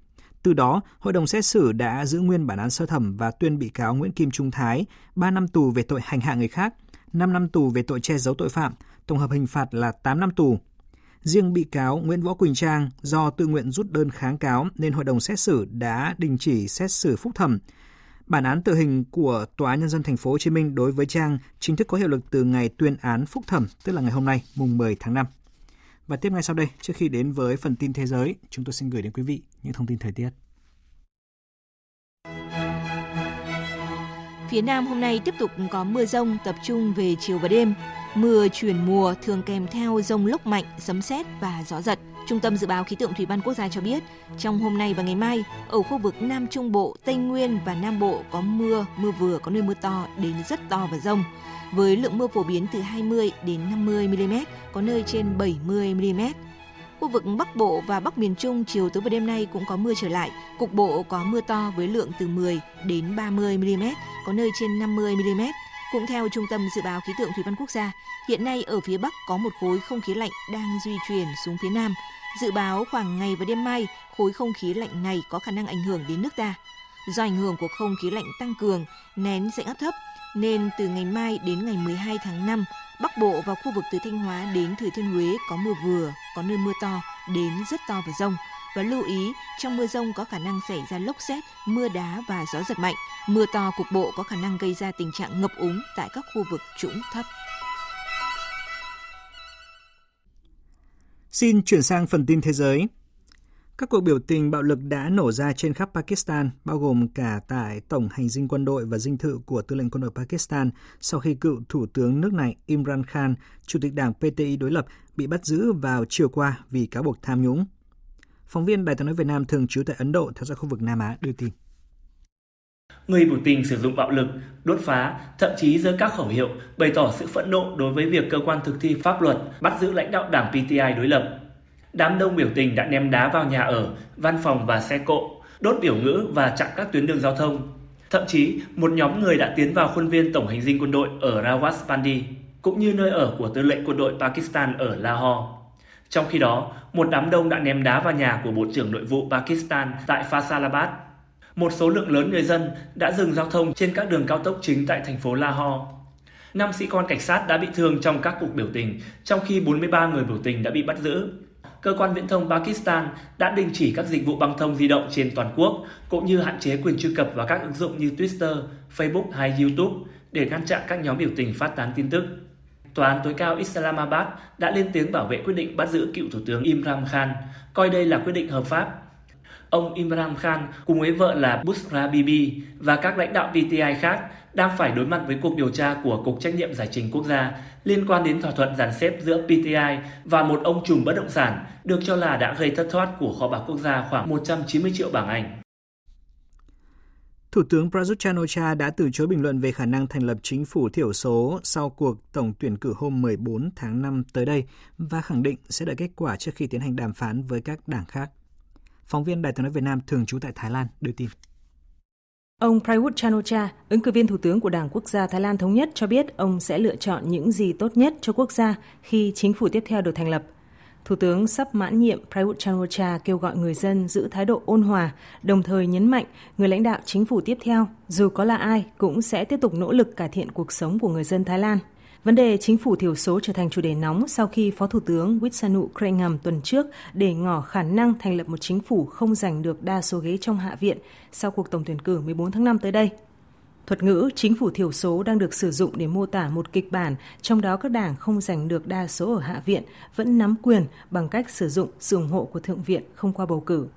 Từ đó, hội đồng xét xử đã giữ nguyên bản án sơ thẩm và tuyên bị cáo Nguyễn Kim Trung Thái 3 năm tù về tội hành hạ người khác, 5 năm tù về tội che giấu tội phạm, tổng hợp hình phạt là 8 năm tù. Riêng bị cáo Nguyễn Võ Quỳnh Trang do tự nguyện rút đơn kháng cáo nên hội đồng xét xử đã đình chỉ xét xử phúc thẩm. Bản án tử hình của Tòa nhân dân thành phố Hồ Chí Minh đối với Trang chính thức có hiệu lực từ ngày tuyên án phúc thẩm, tức là ngày hôm nay, mùng 10 tháng 5. Và tiếp ngay sau đây, trước khi đến với phần tin thế giới, chúng tôi xin gửi đến quý vị những thông tin thời tiết. Phía Nam hôm nay tiếp tục có mưa rông tập trung về chiều và đêm. Mưa chuyển mùa thường kèm theo rông lốc mạnh, sấm sét và gió giật. Trung tâm Dự báo Khí tượng Thủy văn Quốc gia cho biết, trong hôm nay và ngày mai, ở khu vực Nam Trung Bộ, Tây Nguyên và Nam Bộ có mưa, mưa vừa có nơi mưa to đến rất to và rông. Với lượng mưa phổ biến từ 20 đến 50 mm, có nơi trên 70 mm. Khu vực Bắc Bộ và Bắc miền Trung chiều tối và đêm nay cũng có mưa trở lại. Cục bộ có mưa to với lượng từ 10 đến 30 mm, có nơi trên 50 mm. Cũng theo Trung tâm Dự báo Khí tượng Thủy văn Quốc gia, hiện nay ở phía Bắc có một khối không khí lạnh đang di chuyển xuống phía Nam. Dự báo khoảng ngày và đêm mai, khối không khí lạnh này có khả năng ảnh hưởng đến nước ta. Do ảnh hưởng của không khí lạnh tăng cường, nén dạnh áp thấp, nên từ ngày mai đến ngày 12 tháng 5, Bắc Bộ và khu vực từ Thanh Hóa đến Thừa Thiên Huế có mưa vừa, có nơi mưa to đến rất to và rông. Và lưu ý, trong mưa rông có khả năng xảy ra lốc xét, mưa đá và gió giật mạnh. Mưa to cục bộ có khả năng gây ra tình trạng ngập úng tại các khu vực trũng thấp. Xin chuyển sang phần tin thế giới. Các cuộc biểu tình bạo lực đã nổ ra trên khắp Pakistan, bao gồm cả tại Tổng hành dinh quân đội và dinh thự của Tư lệnh quân đội Pakistan sau khi cựu Thủ tướng nước này Imran Khan, Chủ tịch đảng PTI đối lập, bị bắt giữ vào chiều qua vì cáo buộc tham nhũng. Phóng viên Đài tiếng nói Việt Nam thường trú tại Ấn Độ theo dõi khu vực Nam Á đưa tin. Người biểu tình sử dụng bạo lực, đốt phá, thậm chí giơ các khẩu hiệu bày tỏ sự phẫn nộ đối với việc cơ quan thực thi pháp luật bắt giữ lãnh đạo đảng PTI đối lập đám đông biểu tình đã ném đá vào nhà ở, văn phòng và xe cộ, đốt biểu ngữ và chặn các tuyến đường giao thông. Thậm chí, một nhóm người đã tiến vào khuôn viên Tổng hành dinh quân đội ở Rawalpindi, cũng như nơi ở của tư lệnh quân đội Pakistan ở Lahore. Trong khi đó, một đám đông đã ném đá vào nhà của Bộ trưởng Nội vụ Pakistan tại Faisalabad. Một số lượng lớn người dân đã dừng giao thông trên các đường cao tốc chính tại thành phố Lahore. Năm sĩ quan cảnh sát đã bị thương trong các cuộc biểu tình, trong khi 43 người biểu tình đã bị bắt giữ cơ quan viễn thông Pakistan đã đình chỉ các dịch vụ băng thông di động trên toàn quốc, cũng như hạn chế quyền truy cập vào các ứng dụng như Twitter, Facebook hay YouTube để ngăn chặn các nhóm biểu tình phát tán tin tức. Tòa án tối cao Islamabad đã lên tiếng bảo vệ quyết định bắt giữ cựu Thủ tướng Imran Khan, coi đây là quyết định hợp pháp. Ông Imran Khan cùng với vợ là Bushra Bibi và các lãnh đạo PTI khác đang phải đối mặt với cuộc điều tra của Cục Trách nhiệm Giải trình Quốc gia liên quan đến thỏa thuận dàn xếp giữa PTI và một ông trùm bất động sản được cho là đã gây thất thoát của kho bạc quốc gia khoảng 190 triệu bảng Anh. Thủ tướng Prayut chan đã từ chối bình luận về khả năng thành lập chính phủ thiểu số sau cuộc tổng tuyển cử hôm 14 tháng 5 tới đây và khẳng định sẽ đợi kết quả trước khi tiến hành đàm phán với các đảng khác. Phóng viên Đài tiếng nói Việt Nam thường trú tại Thái Lan đưa tin. Ông Prayut chan o ứng cử viên thủ tướng của Đảng Quốc gia Thái Lan Thống nhất cho biết ông sẽ lựa chọn những gì tốt nhất cho quốc gia khi chính phủ tiếp theo được thành lập. Thủ tướng sắp mãn nhiệm Prayut chan o kêu gọi người dân giữ thái độ ôn hòa, đồng thời nhấn mạnh người lãnh đạo chính phủ tiếp theo, dù có là ai, cũng sẽ tiếp tục nỗ lực cải thiện cuộc sống của người dân Thái Lan. Vấn đề chính phủ thiểu số trở thành chủ đề nóng sau khi Phó Thủ tướng Witsanu Krengham tuần trước để ngỏ khả năng thành lập một chính phủ không giành được đa số ghế trong Hạ viện sau cuộc tổng tuyển cử 14 tháng 5 tới đây. Thuật ngữ chính phủ thiểu số đang được sử dụng để mô tả một kịch bản, trong đó các đảng không giành được đa số ở Hạ viện vẫn nắm quyền bằng cách sử dụng sự ủng hộ của Thượng viện không qua bầu cử.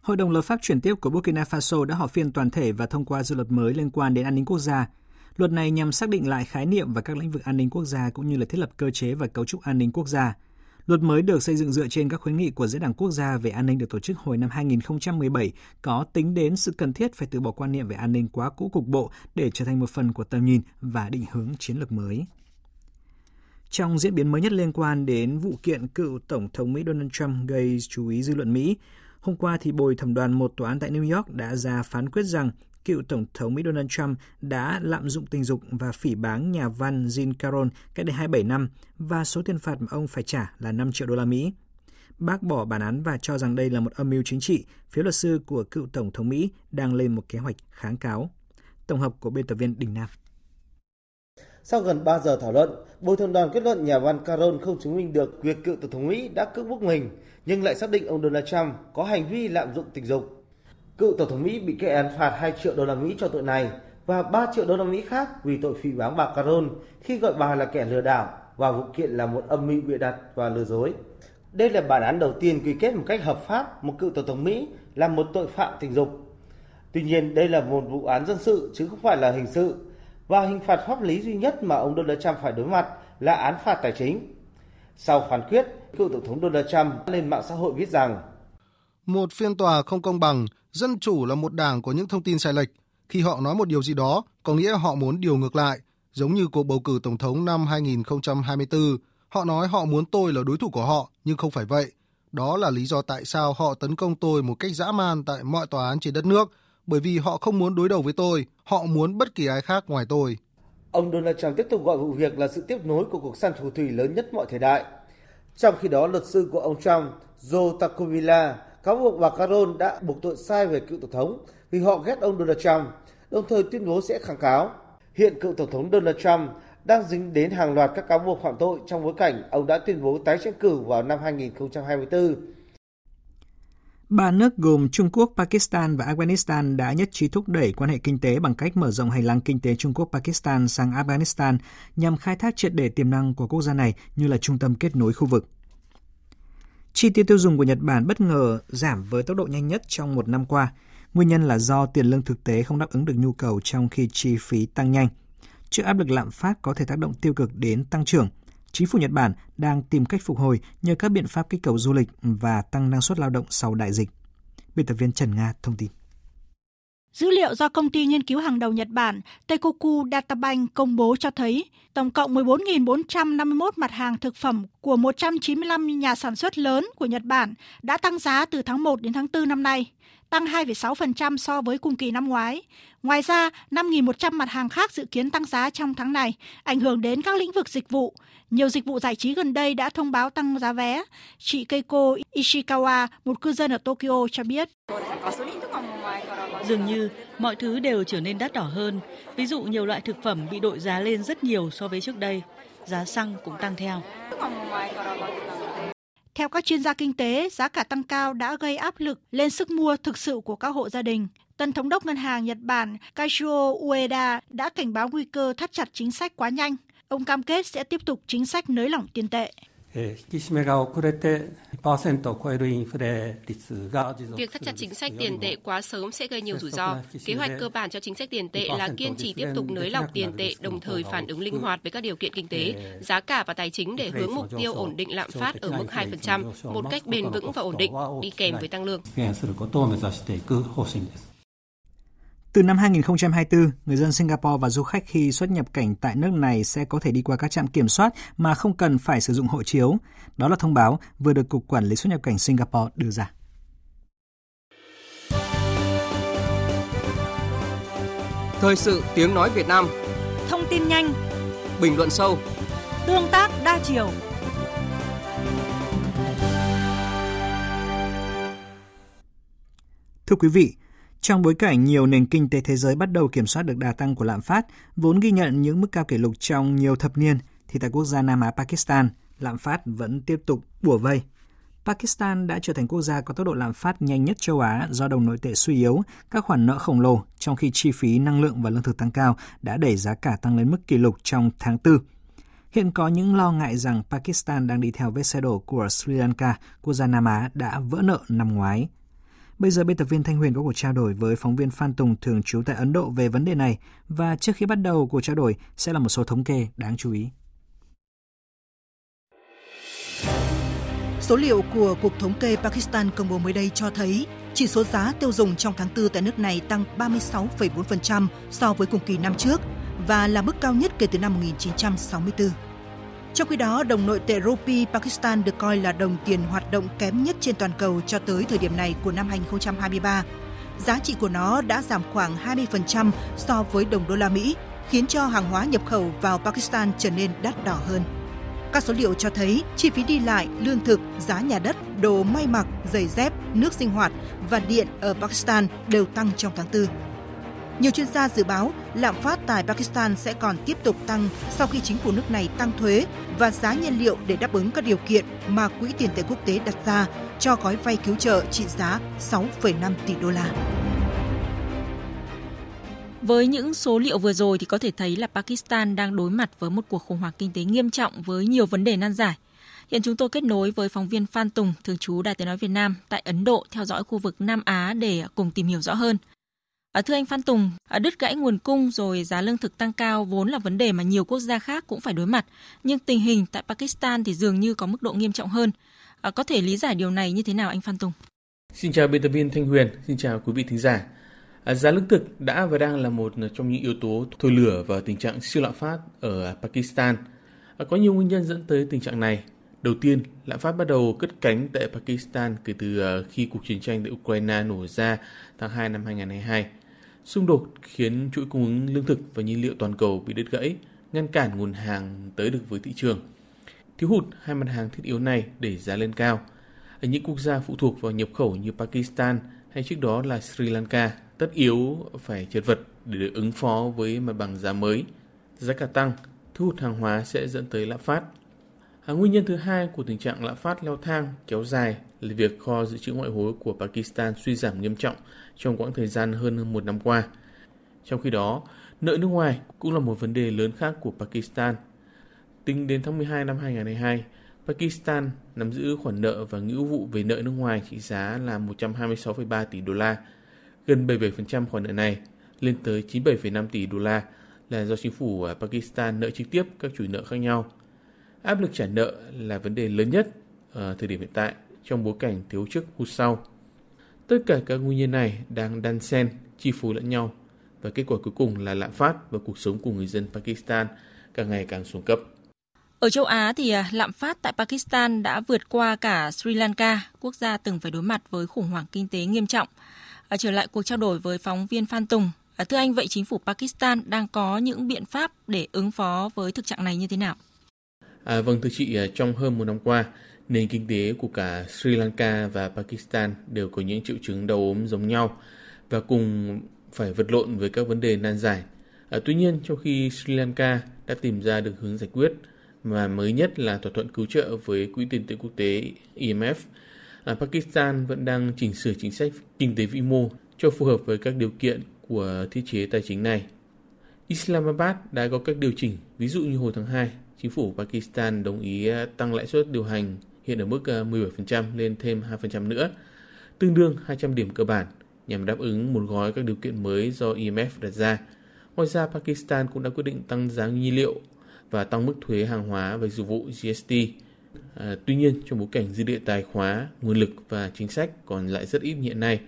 Hội đồng lập pháp chuyển tiếp của Burkina Faso đã họp phiên toàn thể và thông qua dự luật mới liên quan đến an ninh quốc gia – Luật này nhằm xác định lại khái niệm và các lĩnh vực an ninh quốc gia cũng như là thiết lập cơ chế và cấu trúc an ninh quốc gia. Luật mới được xây dựng dựa trên các khuyến nghị của Diễn đàn Quốc gia về an ninh được tổ chức hồi năm 2017, có tính đến sự cần thiết phải từ bỏ quan niệm về an ninh quá cũ cục bộ để trở thành một phần của tầm nhìn và định hướng chiến lược mới. Trong diễn biến mới nhất liên quan đến vụ kiện cựu Tổng thống Mỹ Donald Trump gây chú ý dư luận Mỹ, hôm qua thì bồi thẩm đoàn một tòa án tại New York đã ra phán quyết rằng cựu Tổng thống Mỹ Donald Trump đã lạm dụng tình dục và phỉ báng nhà văn Jean Caron cách đây 27 năm và số tiền phạt mà ông phải trả là 5 triệu đô la Mỹ. Bác bỏ bản án và cho rằng đây là một âm mưu chính trị, phía luật sư của cựu Tổng thống Mỹ đang lên một kế hoạch kháng cáo. Tổng hợp của biên tập viên Đình Nam. Sau gần 3 giờ thảo luận, bồi thẩm đoàn kết luận nhà văn Caron không chứng minh được việc cựu Tổng thống Mỹ đã cưỡng bức mình, nhưng lại xác định ông Donald Trump có hành vi lạm dụng tình dục. Cựu Tổng thống Mỹ bị kết án phạt 2 triệu đô la Mỹ cho tội này và 3 triệu đô la Mỹ khác vì tội phỉ báng bà Caron khi gọi bà là kẻ lừa đảo và vụ kiện là một âm mưu bịa đặt và lừa dối. Đây là bản án đầu tiên quy kết một cách hợp pháp một cựu Tổng thống Mỹ là một tội phạm tình dục. Tuy nhiên, đây là một vụ án dân sự chứ không phải là hình sự và hình phạt pháp lý duy nhất mà ông Donald Trump phải đối mặt là án phạt tài chính. Sau phán quyết, cựu Tổng thống Donald Trump lên mạng xã hội viết rằng một phiên tòa không công bằng Dân chủ là một đảng có những thông tin sai lệch. Khi họ nói một điều gì đó, có nghĩa họ muốn điều ngược lại. Giống như cuộc bầu cử tổng thống năm 2024, họ nói họ muốn tôi là đối thủ của họ, nhưng không phải vậy. Đó là lý do tại sao họ tấn công tôi một cách dã man tại mọi tòa án trên đất nước, bởi vì họ không muốn đối đầu với tôi, họ muốn bất kỳ ai khác ngoài tôi. Ông Donald Trump tiếp tục gọi vụ việc là sự tiếp nối của cuộc săn thủ thủy lớn nhất mọi thời đại. Trong khi đó, luật sư của ông Trump, Joe Tacovilla, cáo buộc bà Caron đã buộc tội sai về cựu tổng thống vì họ ghét ông Donald Trump, đồng thời tuyên bố sẽ kháng cáo. Hiện cựu tổng thống Donald Trump đang dính đến hàng loạt các cáo buộc phạm tội trong bối cảnh ông đã tuyên bố tái tranh cử vào năm 2024. Ba nước gồm Trung Quốc, Pakistan và Afghanistan đã nhất trí thúc đẩy quan hệ kinh tế bằng cách mở rộng hành lang kinh tế Trung Quốc-Pakistan sang Afghanistan nhằm khai thác triệt để tiềm năng của quốc gia này như là trung tâm kết nối khu vực. Chi tiêu tiêu dùng của Nhật Bản bất ngờ giảm với tốc độ nhanh nhất trong một năm qua. Nguyên nhân là do tiền lương thực tế không đáp ứng được nhu cầu trong khi chi phí tăng nhanh. Trước áp lực lạm phát có thể tác động tiêu cực đến tăng trưởng, chính phủ Nhật Bản đang tìm cách phục hồi nhờ các biện pháp kích cầu du lịch và tăng năng suất lao động sau đại dịch. Biên tập viên Trần Nga thông tin. Dữ liệu do công ty nghiên cứu hàng đầu Nhật Bản Teikoku Databank công bố cho thấy tổng cộng 14.451 mặt hàng thực phẩm của 195 nhà sản xuất lớn của Nhật Bản đã tăng giá từ tháng 1 đến tháng 4 năm nay, tăng 2,6% so với cùng kỳ năm ngoái. Ngoài ra, 5.100 mặt hàng khác dự kiến tăng giá trong tháng này, ảnh hưởng đến các lĩnh vực dịch vụ. Nhiều dịch vụ giải trí gần đây đã thông báo tăng giá vé. Chị Keiko Ishikawa, một cư dân ở Tokyo cho biết. Dường như mọi thứ đều trở nên đắt đỏ hơn. Ví dụ nhiều loại thực phẩm bị đội giá lên rất nhiều so với trước đây. Giá xăng cũng tăng theo. Theo các chuyên gia kinh tế, giá cả tăng cao đã gây áp lực lên sức mua thực sự của các hộ gia đình. Tân thống đốc ngân hàng Nhật Bản Kazuo Ueda đã cảnh báo nguy cơ thắt chặt chính sách quá nhanh. Ông cam kết sẽ tiếp tục chính sách nới lỏng tiền tệ. Việc thắt chặt chính sách tiền tệ quá sớm sẽ gây nhiều rủi ro. Kế hoạch cơ bản cho chính sách tiền tệ là kiên trì tiếp tục nới lỏng tiền tệ đồng thời phản ứng linh hoạt với các điều kiện kinh tế, giá cả và tài chính để hướng mục tiêu ổn định lạm phát ở mức 2% một cách bền vững và ổn định, đi kèm với tăng lương. Từ năm 2024, người dân Singapore và du khách khi xuất nhập cảnh tại nước này sẽ có thể đi qua các trạm kiểm soát mà không cần phải sử dụng hộ chiếu. Đó là thông báo vừa được Cục Quản lý xuất nhập cảnh Singapore đưa ra. Thời sự tiếng nói Việt Nam Thông tin nhanh Bình luận sâu Tương tác đa chiều Thưa quý vị, trong bối cảnh nhiều nền kinh tế thế giới bắt đầu kiểm soát được đà tăng của lạm phát, vốn ghi nhận những mức cao kỷ lục trong nhiều thập niên, thì tại quốc gia Nam Á Pakistan, lạm phát vẫn tiếp tục bủa vây. Pakistan đã trở thành quốc gia có tốc độ lạm phát nhanh nhất châu Á do đồng nội tệ suy yếu, các khoản nợ khổng lồ, trong khi chi phí năng lượng và lương thực tăng cao đã đẩy giá cả tăng lên mức kỷ lục trong tháng 4. Hiện có những lo ngại rằng Pakistan đang đi theo vết xe đổ của Sri Lanka, quốc gia Nam Á đã vỡ nợ năm ngoái. Bây giờ biên tập viên Thanh Huyền có cuộc trao đổi với phóng viên Phan Tùng thường trú tại Ấn Độ về vấn đề này và trước khi bắt đầu cuộc trao đổi sẽ là một số thống kê đáng chú ý. Số liệu của Cục Thống kê Pakistan công bố mới đây cho thấy chỉ số giá tiêu dùng trong tháng 4 tại nước này tăng 36,4% so với cùng kỳ năm trước và là mức cao nhất kể từ năm 1964. Trong khi đó, đồng nội tệ rupee Pakistan được coi là đồng tiền hoạt động kém nhất trên toàn cầu cho tới thời điểm này của năm 2023. Giá trị của nó đã giảm khoảng 20% so với đồng đô la Mỹ, khiến cho hàng hóa nhập khẩu vào Pakistan trở nên đắt đỏ hơn. Các số liệu cho thấy chi phí đi lại, lương thực, giá nhà đất, đồ may mặc, giày dép, nước sinh hoạt và điện ở Pakistan đều tăng trong tháng 4. Nhiều chuyên gia dự báo lạm phát tại Pakistan sẽ còn tiếp tục tăng sau khi chính phủ nước này tăng thuế và giá nhiên liệu để đáp ứng các điều kiện mà Quỹ tiền tệ quốc tế đặt ra cho gói vay cứu trợ trị giá 6,5 tỷ đô la. Với những số liệu vừa rồi thì có thể thấy là Pakistan đang đối mặt với một cuộc khủng hoảng kinh tế nghiêm trọng với nhiều vấn đề nan giải. Hiện chúng tôi kết nối với phóng viên Phan Tùng, thường trú Đài Tiếng Nói Việt Nam tại Ấn Độ theo dõi khu vực Nam Á để cùng tìm hiểu rõ hơn. À, thưa anh Phan Tùng, à, đứt gãy nguồn cung rồi giá lương thực tăng cao vốn là vấn đề mà nhiều quốc gia khác cũng phải đối mặt. Nhưng tình hình tại Pakistan thì dường như có mức độ nghiêm trọng hơn. À, có thể lý giải điều này như thế nào anh Phan Tùng? Xin chào biên tập viên Thanh Huyền, xin chào quý vị thính giả. À, giá lương thực đã và đang là một trong những yếu tố thôi lửa vào tình trạng siêu lạm phát ở Pakistan. À, có nhiều nguyên nhân dẫn tới tình trạng này. Đầu tiên, lạm phát bắt đầu cất cánh tại Pakistan kể từ à, khi cuộc chiến tranh tại Ukraine nổ ra tháng 2 năm 2022. Xung đột khiến chuỗi cung ứng lương thực và nhiên liệu toàn cầu bị đứt gãy, ngăn cản nguồn hàng tới được với thị trường. Thiếu hụt hai mặt hàng thiết yếu này đẩy giá lên cao. Ở những quốc gia phụ thuộc vào nhập khẩu như Pakistan hay trước đó là Sri Lanka, tất yếu phải chật vật để ứng phó với mặt bằng giá mới. Giá cả tăng, thu hút hàng hóa sẽ dẫn tới lạm phát. À, nguyên nhân thứ hai của tình trạng lạm phát leo thang kéo dài là việc kho dự trữ ngoại hối của Pakistan suy giảm nghiêm trọng trong quãng thời gian hơn một năm qua. Trong khi đó, nợ nước ngoài cũng là một vấn đề lớn khác của Pakistan. Tính đến tháng 12 năm 2022, Pakistan nắm giữ khoản nợ và nghĩa vụ về nợ nước ngoài trị giá là 126,3 tỷ đô la. Gần 77% khoản nợ này lên tới 97,5 tỷ đô la là do chính phủ Pakistan nợ trực tiếp các chủ nợ khác nhau. Áp lực trả nợ là vấn đề lớn nhất ở thời điểm hiện tại trong bối cảnh thiếu trước hụt sau. Tất cả các nguyên nhân này đang đan xen, chi phối lẫn nhau và kết quả cuối cùng là lạm phát và cuộc sống của người dân Pakistan càng ngày càng xuống cấp. Ở châu Á thì à, lạm phát tại Pakistan đã vượt qua cả Sri Lanka, quốc gia từng phải đối mặt với khủng hoảng kinh tế nghiêm trọng. À, trở lại cuộc trao đổi với phóng viên Phan Tùng, à, thưa anh vậy chính phủ Pakistan đang có những biện pháp để ứng phó với thực trạng này như thế nào? À, vâng thưa chị, à, trong hơn một năm qua, nền kinh tế của cả Sri Lanka và Pakistan đều có những triệu chứng đau ốm giống nhau và cùng phải vật lộn với các vấn đề nan giải. À, tuy nhiên, trong khi Sri Lanka đã tìm ra được hướng giải quyết và mới nhất là thỏa thuận cứu trợ với Quỹ tiền tệ quốc tế IMF. À, Pakistan vẫn đang chỉnh sửa chính sách kinh tế vĩ mô cho phù hợp với các điều kiện của thiết chế tài chính này. Islamabad đã có các điều chỉnh, ví dụ như hồi tháng 2, chính phủ Pakistan đồng ý à, tăng lãi suất điều hành hiện ở mức à, 17% lên thêm 2% nữa, tương đương 200 điểm cơ bản nhằm đáp ứng một gói các điều kiện mới do IMF đặt ra. Ngoài ra, Pakistan cũng đã quyết định tăng giá nhiên liệu và tăng mức thuế hàng hóa và dịch vụ GST. À, tuy nhiên, trong bối cảnh dư địa tài khóa, nguồn lực và chính sách còn lại rất ít hiện nay,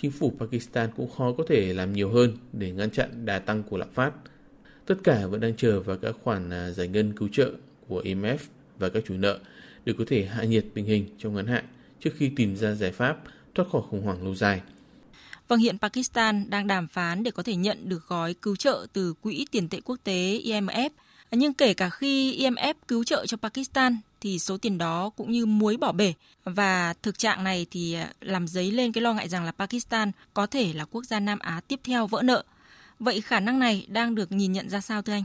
chính phủ Pakistan cũng khó có thể làm nhiều hơn để ngăn chặn đà tăng của lạm phát. Tất cả vẫn đang chờ vào các khoản à, giải ngân cứu trợ của IMF và các chủ nợ để có thể hạ nhiệt tình hình trong ngắn hạn trước khi tìm ra giải pháp thoát khỏi khủng hoảng lâu dài. Vâng, hiện Pakistan đang đàm phán để có thể nhận được gói cứu trợ từ Quỹ tiền tệ quốc tế IMF. Nhưng kể cả khi IMF cứu trợ cho Pakistan thì số tiền đó cũng như muối bỏ bể và thực trạng này thì à, làm dấy lên cái lo ngại rằng là Pakistan có thể là quốc gia Nam Á tiếp theo vỡ nợ. Vậy khả năng này đang được nhìn nhận ra sao thưa anh?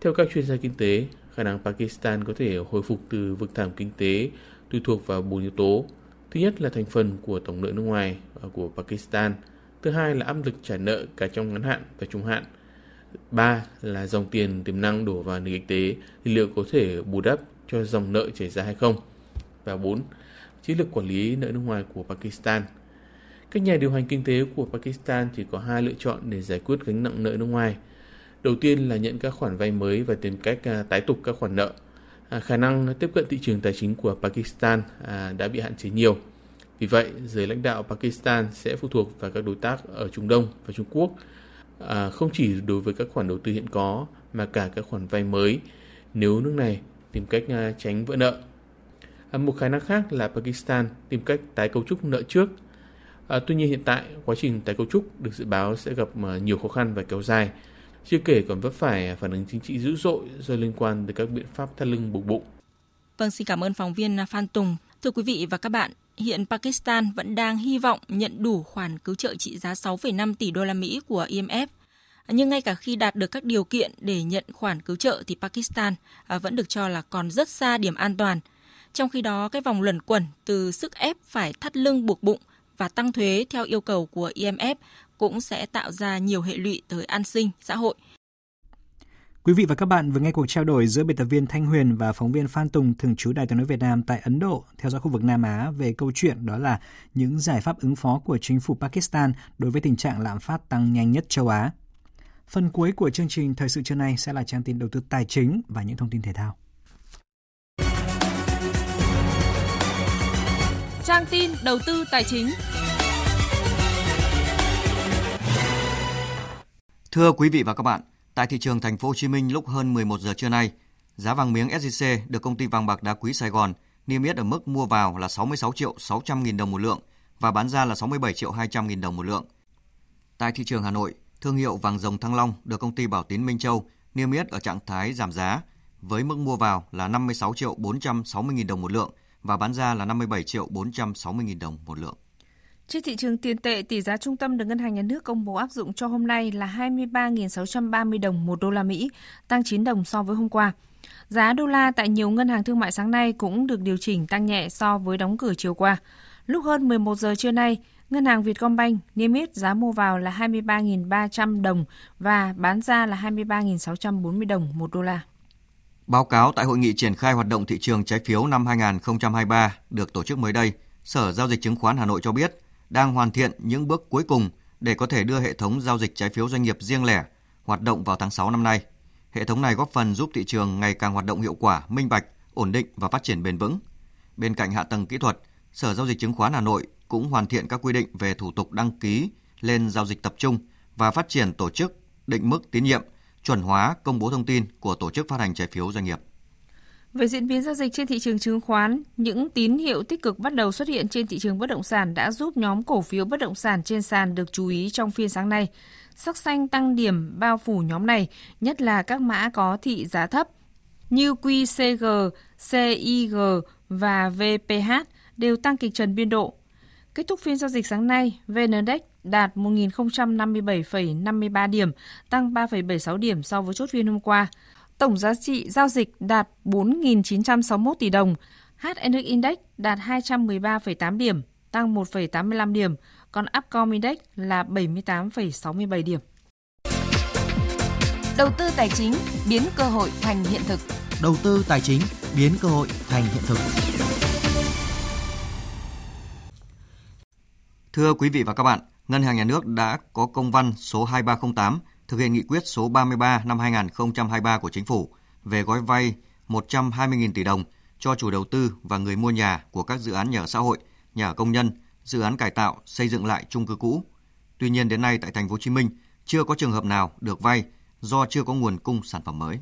Theo các chuyên gia kinh tế, khả năng Pakistan có thể hồi phục từ vực thẳm kinh tế tùy thuộc vào bốn yếu tố. Thứ nhất là thành phần của tổng nợ nước ngoài à, của Pakistan. Thứ hai là áp lực trả nợ cả trong ngắn hạn và trung hạn. Ba là dòng tiền tiềm năng đổ vào nền kinh tế thì liệu có thể bù đắp cho dòng nợ chảy ra hay không. Và bốn, chiến lược quản lý nợ nước ngoài của Pakistan. Các nhà điều hành kinh tế của Pakistan chỉ có hai lựa chọn để giải quyết gánh nặng nợ nước ngoài. Đầu tiên là nhận các khoản vay mới và tìm cách à, tái tục các khoản nợ. À, khả năng tiếp cận thị trường tài chính của Pakistan à, đã bị hạn chế nhiều. Vì vậy, giới lãnh đạo Pakistan sẽ phụ thuộc vào các đối tác ở Trung Đông và Trung Quốc, à, không chỉ đối với các khoản đầu tư hiện có mà cả các khoản vay mới nếu nước này tìm cách à, tránh vỡ nợ. À, một khả năng khác là Pakistan tìm cách tái cấu trúc nợ trước. À, tuy nhiên hiện tại quá trình tái cấu trúc được dự báo sẽ gặp à, nhiều khó khăn và kéo dài, chưa kể còn vấp phải phản ứng chính trị dữ dội do liên quan tới các biện pháp thắt lưng buộc bụng. Vâng, xin cảm ơn phóng viên à, Phan Tùng. Thưa quý vị và các bạn, hiện Pakistan vẫn đang hy vọng nhận đủ khoản cứu trợ trị giá 6,5 tỷ đô la Mỹ của IMF. Nhưng ngay cả khi đạt được các điều kiện để nhận khoản cứu trợ thì Pakistan à, vẫn được cho là còn rất xa điểm an toàn. Trong khi đó, cái vòng luẩn quẩn từ sức ép phải thắt lưng buộc bụng và tăng thuế theo yêu cầu của IMF cũng sẽ tạo ra nhiều hệ lụy tới an sinh xã hội – Quý vị và các bạn vừa nghe cuộc trao đổi giữa biên tập viên Thanh Huyền và phóng viên Phan Tùng, thường trú Đài tiếng nói Việt Nam tại Ấn Độ, theo dõi khu vực Nam Á về câu chuyện đó là những giải pháp ứng phó của chính phủ Pakistan đối với tình trạng lạm phát tăng nhanh nhất châu Á. Phần cuối của chương trình thời sự trưa nay sẽ là trang tin đầu tư tài chính và những thông tin thể thao. Trang tin đầu tư tài chính. Thưa quý vị và các bạn, Tại thị trường thành phố Hồ Chí Minh lúc hơn 11 giờ trưa nay, giá vàng miếng SJC được công ty vàng bạc đá quý Sài Gòn niêm yết ở mức mua vào là 66 triệu 600 nghìn đồng một lượng và bán ra là 67 triệu 200 nghìn đồng một lượng. Tại thị trường Hà Nội, thương hiệu vàng rồng Thăng Long được công ty Bảo Tín Minh Châu niêm yết ở trạng thái giảm giá với mức mua vào là 56 triệu 460 nghìn đồng một lượng và bán ra là 57 triệu 460 nghìn đồng một lượng. Trên thị trường tiền tệ, tỷ giá trung tâm được Ngân hàng Nhà nước công bố áp dụng cho hôm nay là 23.630 đồng một đô la Mỹ, tăng 9 đồng so với hôm qua. Giá đô la tại nhiều ngân hàng thương mại sáng nay cũng được điều chỉnh tăng nhẹ so với đóng cửa chiều qua. Lúc hơn 11 giờ trưa nay, Ngân hàng Vietcombank niêm yết giá mua vào là 23.300 đồng và bán ra là 23.640 đồng một đô la. Báo cáo tại hội nghị triển khai hoạt động thị trường trái phiếu năm 2023 được tổ chức mới đây, Sở Giao dịch Chứng khoán Hà Nội cho biết đang hoàn thiện những bước cuối cùng để có thể đưa hệ thống giao dịch trái phiếu doanh nghiệp riêng lẻ hoạt động vào tháng 6 năm nay. Hệ thống này góp phần giúp thị trường ngày càng hoạt động hiệu quả, minh bạch, ổn định và phát triển bền vững. Bên cạnh hạ tầng kỹ thuật, Sở Giao dịch Chứng khoán Hà Nội cũng hoàn thiện các quy định về thủ tục đăng ký lên giao dịch tập trung và phát triển tổ chức, định mức tín nhiệm, chuẩn hóa công bố thông tin của tổ chức phát hành trái phiếu doanh nghiệp. Về diễn biến giao dịch trên thị trường chứng khoán, những tín hiệu tích cực bắt đầu xuất hiện trên thị trường bất động sản đã giúp nhóm cổ phiếu bất động sản trên sàn được chú ý trong phiên sáng nay. Sắc xanh tăng điểm bao phủ nhóm này, nhất là các mã có thị giá thấp như QCG, CIG và VPH đều tăng kịch trần biên độ. Kết thúc phiên giao dịch sáng nay, VN Index đạt 1.057,53 điểm, tăng 3,76 điểm so với chốt phiên hôm qua. tổng giá trị giao dịch đạt 4.961 tỷ đồng, HNX Index đạt 213,8 điểm, tăng 1,85 điểm, còn Upcom Index là 78,67 điểm. Đầu tư tài chính biến cơ hội thành hiện thực. Đầu tư tài chính biến cơ hội thành hiện thực. Thưa quý vị và các bạn, Ngân hàng Nhà nước đã có công văn số 2308 thực hiện nghị quyết số 33 năm 2023 của Chính phủ về gói vay 120.000 tỷ đồng cho chủ đầu tư và người mua nhà của các dự án nhà ở xã hội, nhà ở công nhân, dự án cải tạo, xây dựng lại chung cư cũ. Tuy nhiên đến nay tại thành phố Hồ Chí Minh chưa có trường hợp nào được vay do chưa có nguồn cung sản phẩm mới.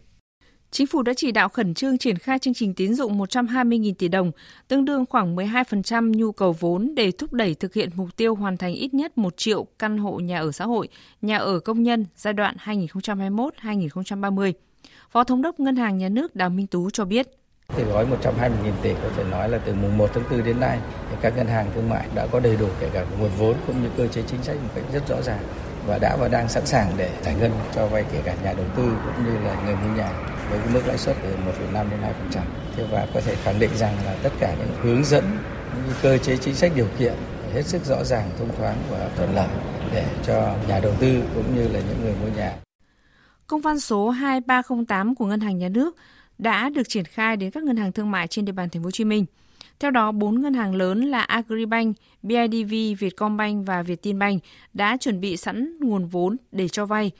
Chính phủ đã chỉ đạo khẩn trương triển khai chương trình tín dụng 120.000 tỷ đồng, tương đương khoảng 12% nhu cầu vốn để thúc đẩy thực hiện mục tiêu hoàn thành ít nhất 1 triệu căn hộ nhà ở xã hội, nhà ở công nhân giai đoạn 2021-2030. Phó Thống đốc Ngân hàng Nhà nước Đào Minh Tú cho biết. Thì gói 120.000 tỷ có thể nói là từ mùng 1 tháng 4 đến nay, thì các ngân hàng thương mại đã có đầy đủ kể cả nguồn vốn cũng như cơ chế chính sách một cách rất rõ ràng và đã và đang sẵn sàng để giải ngân cho vay kể cả nhà đầu tư cũng như là người mua nhà với cái mức lãi suất từ 1,5 đến 2%. Thế và có thể khẳng định rằng là tất cả những hướng dẫn những cơ chế chính sách điều kiện hết sức rõ ràng, thông thoáng và thuận lợi để cho nhà đầu tư cũng như là những người mua nhà. Công văn số 2308 của Ngân hàng Nhà nước đã được triển khai đến các ngân hàng thương mại trên địa bàn thành phố Hồ Chí Minh. Theo đó, bốn ngân hàng lớn là Agribank, BIDV, Vietcombank và Vietinbank đã chuẩn bị sẵn nguồn vốn để cho vay.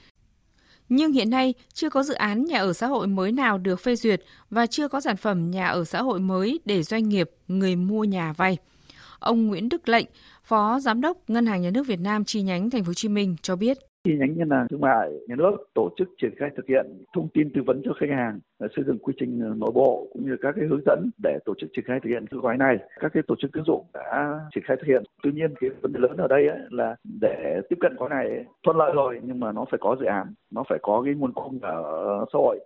Nhưng hiện nay chưa có dự án nhà ở xã hội mới nào được phê duyệt và chưa có sản phẩm nhà ở xã hội mới để doanh nghiệp, người mua nhà vay. Ông Nguyễn Đức Lệnh, Phó Giám đốc Ngân hàng Nhà nước Việt Nam chi nhánh Thành phố Hồ Chí Minh cho biết chi nhánh ngân hàng thương mại nhà nước tổ chức triển khai thực hiện thông tin tư vấn cho khách hàng xây dựng quy trình ờ, nội bộ cũng như các cái hướng dẫn để tổ chức triển khai thực hiện cái gói này. Các cái tổ chức tín dụng đã triển khai thực hiện. Tuy nhiên cái vấn đề lớn ở đây ấy là để tiếp cận gói này thuận lợi rồi nhưng mà nó phải có dự án, nó phải có cái nguồn cung ở xã hội.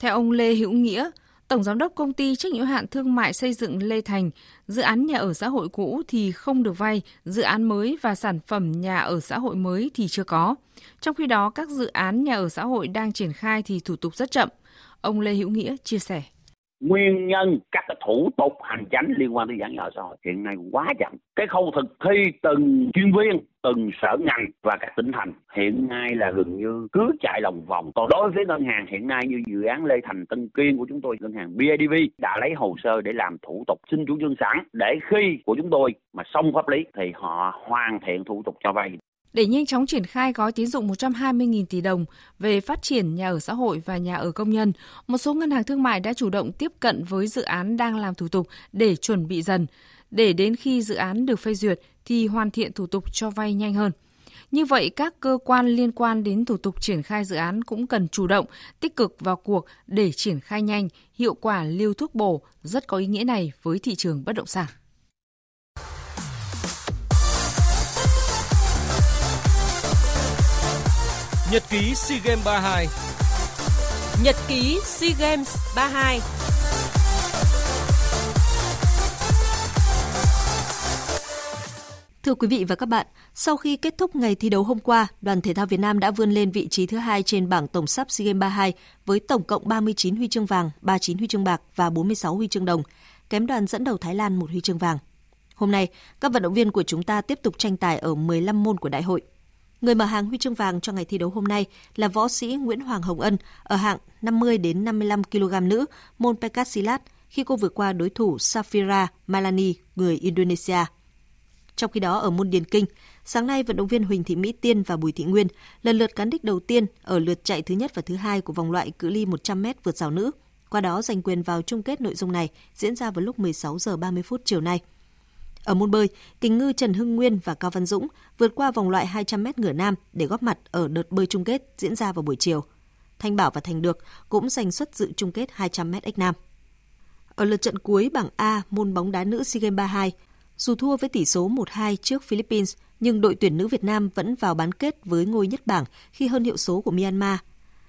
Theo ông Lê Hữu Nghĩa Tổng Giám đốc Công ty Trách nhiệm hạn Thương mại Xây dựng Lê Thành, dự án nhà ở xã hội cũ thì không được vay, dự án mới và sản phẩm nhà ở xã hội mới thì chưa có. Trong khi đó, các dự án nhà ở xã hội đang triển khai thì thủ tục rất chậm. Ông Lê Hữu Nghĩa chia sẻ nguyên nhân các cái thủ tục hành chính liên quan tới giãn nhà xã hội hiện nay quá chậm. Cái khâu thực thi từng chuyên viên, từng sở ngành và các tỉnh thành hiện nay là gần như cứ chạy lòng vòng. Còn đối với ngân hàng hiện nay như dự án lê thành tân kiên của chúng tôi, ngân hàng bidv đã lấy hồ sơ để làm thủ tục xin chủ trương sẵn để khi của chúng tôi mà xong pháp lý thì họ hoàn thiện thủ tục cho vay để nhanh chóng triển khai gói tín dụng 120.000 tỷ đồng về phát triển nhà ở xã hội và nhà ở công nhân, một số ngân hàng thương mại đã chủ động tiếp cận với dự án đang làm thủ tục để chuẩn bị dần, để đến khi dự án được phê duyệt thì hoàn thiện thủ tục cho vay nhanh hơn. Như vậy, các cơ quan liên quan đến thủ tục triển khai dự án cũng cần chủ động, tích cực vào cuộc để triển khai nhanh, hiệu quả lưu thuốc bổ rất có ý nghĩa này với thị trường bất động sản. Nhật ký SEA Games 32 Nhật ký SEA Games 32 Thưa quý vị và các bạn, sau khi kết thúc ngày thi đấu hôm qua, đoàn thể thao Việt Nam đã vươn lên vị trí thứ hai trên bảng tổng sắp SEA Games 32 với tổng cộng 39 huy chương vàng, 39 huy chương bạc và 46 huy chương đồng, kém đoàn dẫn đầu Thái Lan một huy chương vàng. Hôm nay, các vận động viên của chúng ta tiếp tục tranh tài ở 15 môn của đại hội. Người mở hàng huy chương vàng cho ngày thi đấu hôm nay là võ sĩ Nguyễn Hoàng Hồng Ân ở hạng 50 đến 55 kg nữ môn Pekasilat khi cô vượt qua đối thủ Safira Malani người Indonesia. Trong khi đó ở môn điền kinh, sáng nay vận động viên Huỳnh Thị Mỹ Tiên và Bùi Thị Nguyên lần lượt cán đích đầu tiên ở lượt chạy thứ nhất và thứ hai của vòng loại cự ly 100m vượt rào nữ. Qua đó giành quyền vào chung kết nội dung này diễn ra vào lúc 16 giờ 30 phút chiều nay. Ở môn bơi, kính ngư Trần Hưng Nguyên và Cao Văn Dũng vượt qua vòng loại 200m ngửa nam để góp mặt ở đợt bơi chung kết diễn ra vào buổi chiều. Thanh Bảo và Thành Được cũng giành suất dự chung kết 200m ếch nam. Ở lượt trận cuối bảng A môn bóng đá nữ SEA Games 32, dù thua với tỷ số 1-2 trước Philippines, nhưng đội tuyển nữ Việt Nam vẫn vào bán kết với ngôi nhất bảng khi hơn hiệu số của Myanmar.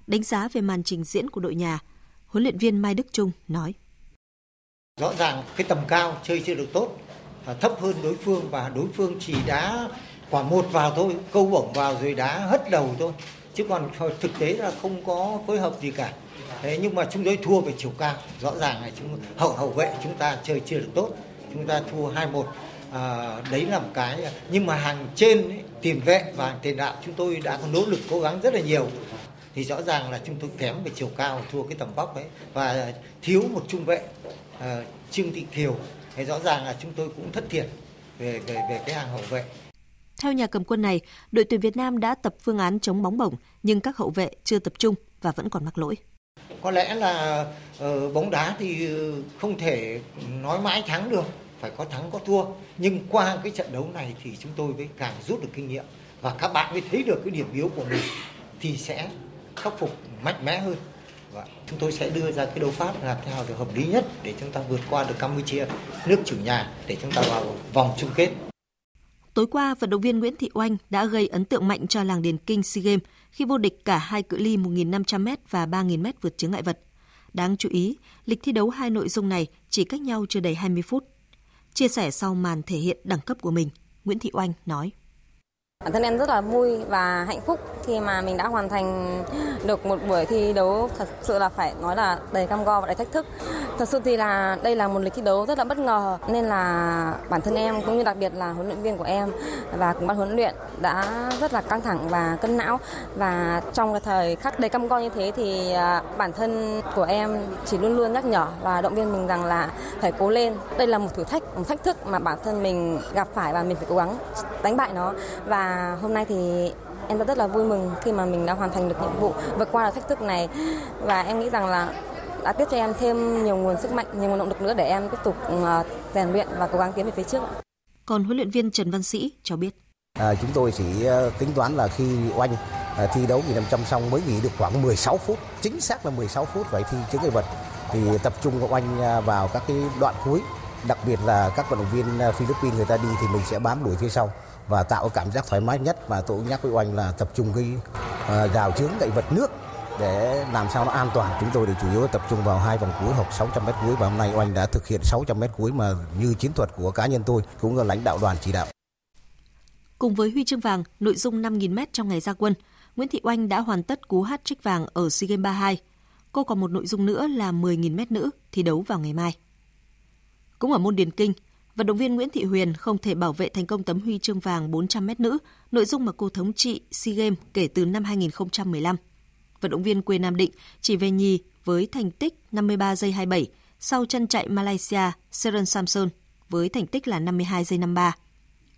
Đánh giá về màn trình diễn của đội nhà, huấn luyện viên Mai Đức Trung nói. Rõ ràng cái tầm cao chơi chưa được tốt, thấp hơn đối phương và đối phương chỉ đá quả một vào thôi, câu bổng vào rồi đá hất đầu thôi. Chứ còn thực tế là không có phối hợp gì cả. Thế nhưng mà chúng tôi thua về chiều cao. Rõ ràng là chúng hậu hậu vệ chúng ta chơi chưa được tốt. Chúng ta thua hai một. À, đấy là một cái. Nhưng mà hàng trên ấy, tiền vệ và tiền đạo chúng tôi đã có nỗ lực cố gắng rất là nhiều. Thì rõ ràng là chúng tôi kém về chiều cao thua cái tầm vóc ấy. Và thiếu một trung vệ uh, Trương Thị Kiều thì rõ ràng là chúng tôi cũng thất thiệt về về về cái hàng hậu vệ theo nhà cầm quân này, đội tuyển Việt Nam đã tập phương án chống bóng bổng nhưng các hậu vệ chưa tập trung và vẫn còn mắc lỗi. Có lẽ là uh, bóng đá thì không thể nói mãi thắng được, phải có thắng có thua. Nhưng qua cái trận đấu này thì chúng tôi mới càng rút được kinh nghiệm và các bạn mới thấy được cái điểm yếu của mình thì sẽ khắc phục mạnh mẽ hơn. Và chúng tôi sẽ đưa ra cái đấu pháp làm thế nào được hợp lý nhất để chúng ta vượt qua được Campuchia, nước chủ nhà để chúng ta vào vòng chung kết. Tối qua, vận động viên Nguyễn Thị Oanh đã gây ấn tượng mạnh cho làng Điền Kinh SEA Games khi vô địch cả hai cự ly 1.500m và 3.000m vượt chướng ngại vật. Đáng chú ý, lịch thi đấu hai nội dung này chỉ cách nhau chưa đầy 20 phút. Chia sẻ sau màn thể hiện đẳng cấp của mình, Nguyễn Thị Oanh nói. Bản thân em rất là vui và hạnh phúc khi mà mình đã hoàn thành được một buổi thi đấu thật sự là phải nói là đầy cam go và đầy thách thức. Thật sự thì là đây là một lịch thi đấu rất là bất ngờ nên là bản thân em cũng như đặc biệt là huấn luyện viên của em và cùng ban huấn luyện đã rất là căng thẳng và cân não và trong cái thời khắc đầy cam go như thế thì à, bản thân của em chỉ luôn luôn nhắc nhở và động viên mình rằng là phải cố lên. Đây là một thử thách, một thách thức mà bản thân mình gặp phải và mình phải cố gắng đánh bại nó và hôm nay thì em đã rất là vui mừng khi mà mình đã hoàn thành được nhiệm vụ vượt qua được thách thức này và em nghĩ rằng là đã tiếp cho em thêm nhiều nguồn sức mạnh, nhiều nguồn động lực nữa để em tiếp tục ờ, rèn luyện và cố gắng tiến về phía trước. Còn huấn luyện viên Trần Văn Sĩ cho biết. À, chúng tôi chỉ ờ, tính toán là khi oanh à, thi đấu 1.500 xong mới nghỉ được khoảng 16 phút, chính xác là 16 phút vậy thi chướng ngại vật thì tập trung oanh vào các cái đoạn cuối, đặc biệt là các vận động viên à, Philippines người ta đi thì mình sẽ bám đuổi phía sau và tạo cảm giác thoải mái nhất và tôi nhắc với oanh là tập trung cái à, rào chướng gậy vật nước để làm sao nó an toàn. Chúng tôi thì chủ yếu tập trung vào hai vòng cuối hoặc 600 mét cuối và hôm nay oanh đã thực hiện 600 mét cuối mà như chiến thuật của cá nhân tôi cũng là lãnh đạo đoàn chỉ đạo. Cùng với huy chương vàng, nội dung 5.000 mét trong ngày ra quân, Nguyễn Thị Oanh đã hoàn tất cú hát trích vàng ở SEA Games 32 cô còn một nội dung nữa là 10.000 mét nữ thi đấu vào ngày mai cũng ở môn điền kinh vận động viên Nguyễn Thị Huyền không thể bảo vệ thành công tấm huy chương vàng 400m nữ, nội dung mà cô thống trị SEA Games kể từ năm 2015. Vận động viên quê Nam Định chỉ về nhì với thành tích 53 giây 27 sau chân chạy Malaysia Seren Samson với thành tích là 52 giây 53.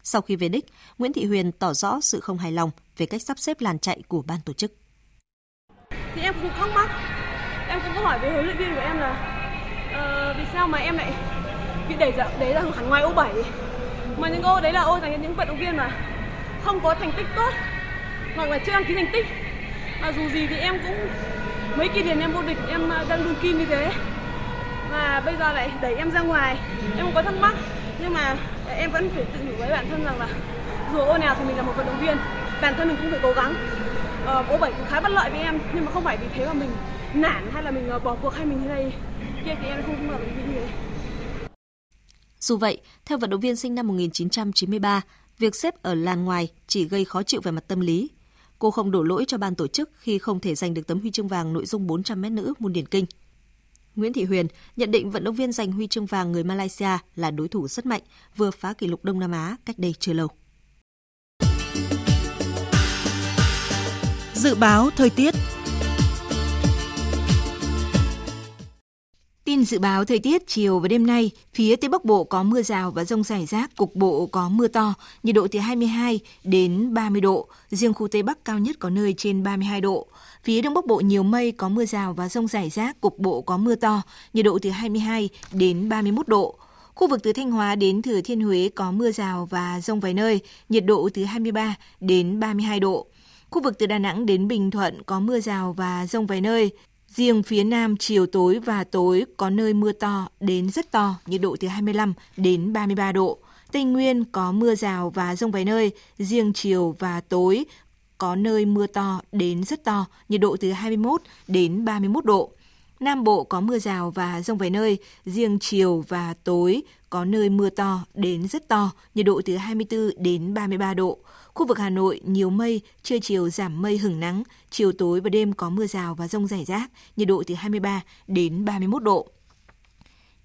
Sau khi về đích, Nguyễn Thị Huyền tỏ rõ sự không hài lòng về cách sắp xếp làn chạy của ban tổ chức. Thì em cũng thắc mắc, em cũng có hỏi với huấn luyện viên của em là uh, vì sao mà em lại bị để ra đấy là hẳn ngoài ô 7 mà những ô đấy là ô dành cho những vận động viên mà không có thành tích tốt hoặc là chưa đăng ký thành tích. Mà dù gì thì em cũng mấy kỳ liền em vô địch em à, đang đun kim như thế. Và bây giờ lại đẩy em ra ngoài. Em không có thắc mắc nhưng mà em vẫn phải tự nhủ với bản thân rằng là dù ô nào thì mình là một vận động viên bản thân mình cũng phải cố gắng. Ờ, ô bảy cũng khá bất lợi với em nhưng mà không phải vì thế mà mình nản hay là mình ờ, bỏ cuộc hay mình như này. Kia thì em không không là như thế dù vậy, theo vận động viên sinh năm 1993, việc xếp ở làn ngoài chỉ gây khó chịu về mặt tâm lý. Cô không đổ lỗi cho ban tổ chức khi không thể giành được tấm huy chương vàng nội dung 400m nữ môn điền kinh. Nguyễn Thị Huyền nhận định vận động viên giành huy chương vàng người Malaysia là đối thủ rất mạnh, vừa phá kỷ lục Đông Nam Á cách đây chưa lâu. Dự báo thời tiết Tin dự báo thời tiết chiều và đêm nay, phía Tây Bắc Bộ có mưa rào và rông rải rác, cục bộ có mưa to, nhiệt độ từ 22 đến 30 độ, riêng khu Tây Bắc cao nhất có nơi trên 32 độ. Phía Đông Bắc Bộ nhiều mây, có mưa rào và rông rải rác, cục bộ có mưa to, nhiệt độ từ 22 đến 31 độ. Khu vực từ Thanh Hóa đến Thừa Thiên Huế có mưa rào và rông vài nơi, nhiệt độ từ 23 đến 32 độ. Khu vực từ Đà Nẵng đến Bình Thuận có mưa rào và rông vài nơi, Riêng phía Nam chiều tối và tối có nơi mưa to đến rất to, nhiệt độ từ 25 đến 33 độ. Tây Nguyên có mưa rào và rông vài nơi, riêng chiều và tối có nơi mưa to đến rất to, nhiệt độ từ 21 đến 31 độ. Nam Bộ có mưa rào và rông vài nơi, riêng chiều và tối có nơi mưa to đến rất to, nhiệt độ từ 24 đến 33 độ. Khu vực Hà Nội nhiều mây, trưa chiều giảm mây hừng nắng, chiều tối và đêm có mưa rào và rông rải rác, nhiệt độ từ 23 đến 31 độ.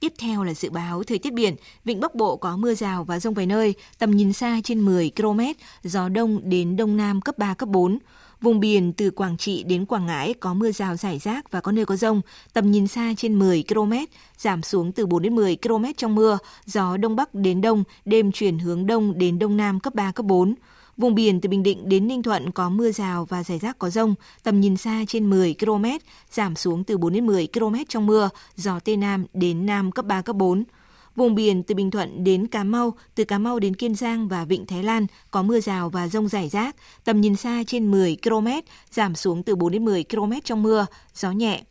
Tiếp theo là dự báo thời tiết biển, vịnh Bắc Bộ có mưa rào và rông vài nơi, tầm nhìn xa trên 10 km, gió đông đến đông nam cấp 3, cấp 4. Vùng biển từ Quảng Trị đến Quảng Ngãi có mưa rào rải rác và có nơi có rông, tầm nhìn xa trên 10 km, giảm xuống từ 4 đến 10 km trong mưa, gió đông bắc đến đông, đêm chuyển hướng đông đến đông nam cấp 3, cấp 4. Vùng biển từ Bình Định đến Ninh Thuận có mưa rào và rải rác có rông, tầm nhìn xa trên 10 km, giảm xuống từ 4 đến 10 km trong mưa, gió Tây Nam đến Nam cấp 3, cấp 4. Vùng biển từ Bình Thuận đến Cà Mau, từ Cà Mau đến Kiên Giang và Vịnh Thái Lan có mưa rào và rông rải rác, tầm nhìn xa trên 10 km, giảm xuống từ 4 đến 10 km trong mưa, gió nhẹ.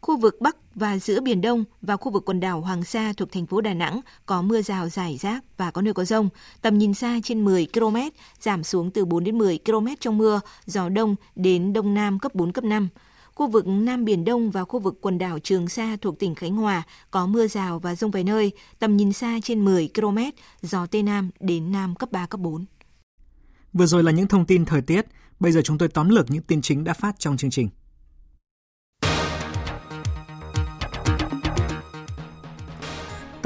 Khu vực Bắc và giữa Biển Đông và khu vực quần đảo Hoàng Sa thuộc thành phố Đà Nẵng có mưa rào rải rác và có nơi có rông, tầm nhìn xa trên 10 km, giảm xuống từ 4 đến 10 km trong mưa, gió đông đến đông nam cấp 4, cấp 5. Khu vực Nam Biển Đông và khu vực quần đảo Trường Sa thuộc tỉnh Khánh Hòa có mưa rào và rông vài nơi, tầm nhìn xa trên 10 km, gió Tây Nam đến Nam cấp 3, cấp 4. Vừa rồi là những thông tin thời tiết, bây giờ chúng tôi tóm lược những tin chính đã phát trong chương trình.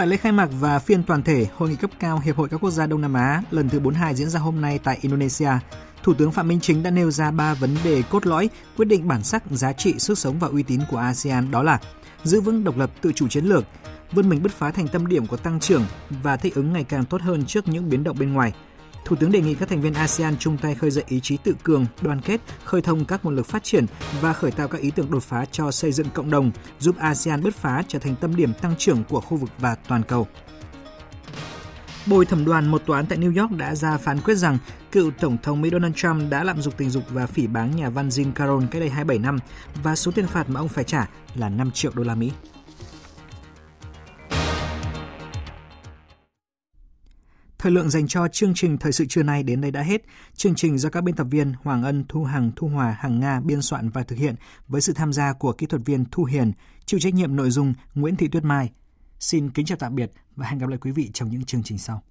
Tại lễ khai mạc và phiên toàn thể Hội nghị cấp cao Hiệp hội các quốc gia Đông Nam Á lần thứ 42 diễn ra hôm nay tại Indonesia, Thủ tướng Phạm Minh Chính đã nêu ra ba vấn đề cốt lõi quyết định bản sắc, giá trị, sức sống và uy tín của ASEAN đó là giữ vững độc lập tự chủ chiến lược, vươn mình bứt phá thành tâm điểm của tăng trưởng và thích ứng ngày càng tốt hơn trước những biến động bên ngoài – Thủ tướng đề nghị các thành viên ASEAN chung tay khơi dậy ý chí tự cường, đoàn kết, khơi thông các nguồn lực phát triển và khởi tạo các ý tưởng đột phá cho xây dựng cộng đồng, giúp ASEAN bứt phá trở thành tâm điểm tăng trưởng của khu vực và toàn cầu. Bồi thẩm đoàn một tòa án tại New York đã ra phán quyết rằng cựu Tổng thống Mỹ Donald Trump đã lạm dụng tình dục và phỉ báng nhà văn Jim Carroll cách đây 27 năm và số tiền phạt mà ông phải trả là 5 triệu đô la Mỹ. Thời lượng dành cho chương trình thời sự trưa nay đến đây đã hết. Chương trình do các biên tập viên Hoàng Ân, Thu Hằng, Thu Hòa, Hằng Nga biên soạn và thực hiện với sự tham gia của kỹ thuật viên Thu Hiền, chịu trách nhiệm nội dung Nguyễn Thị Tuyết Mai. Xin kính chào tạm biệt và hẹn gặp lại quý vị trong những chương trình sau.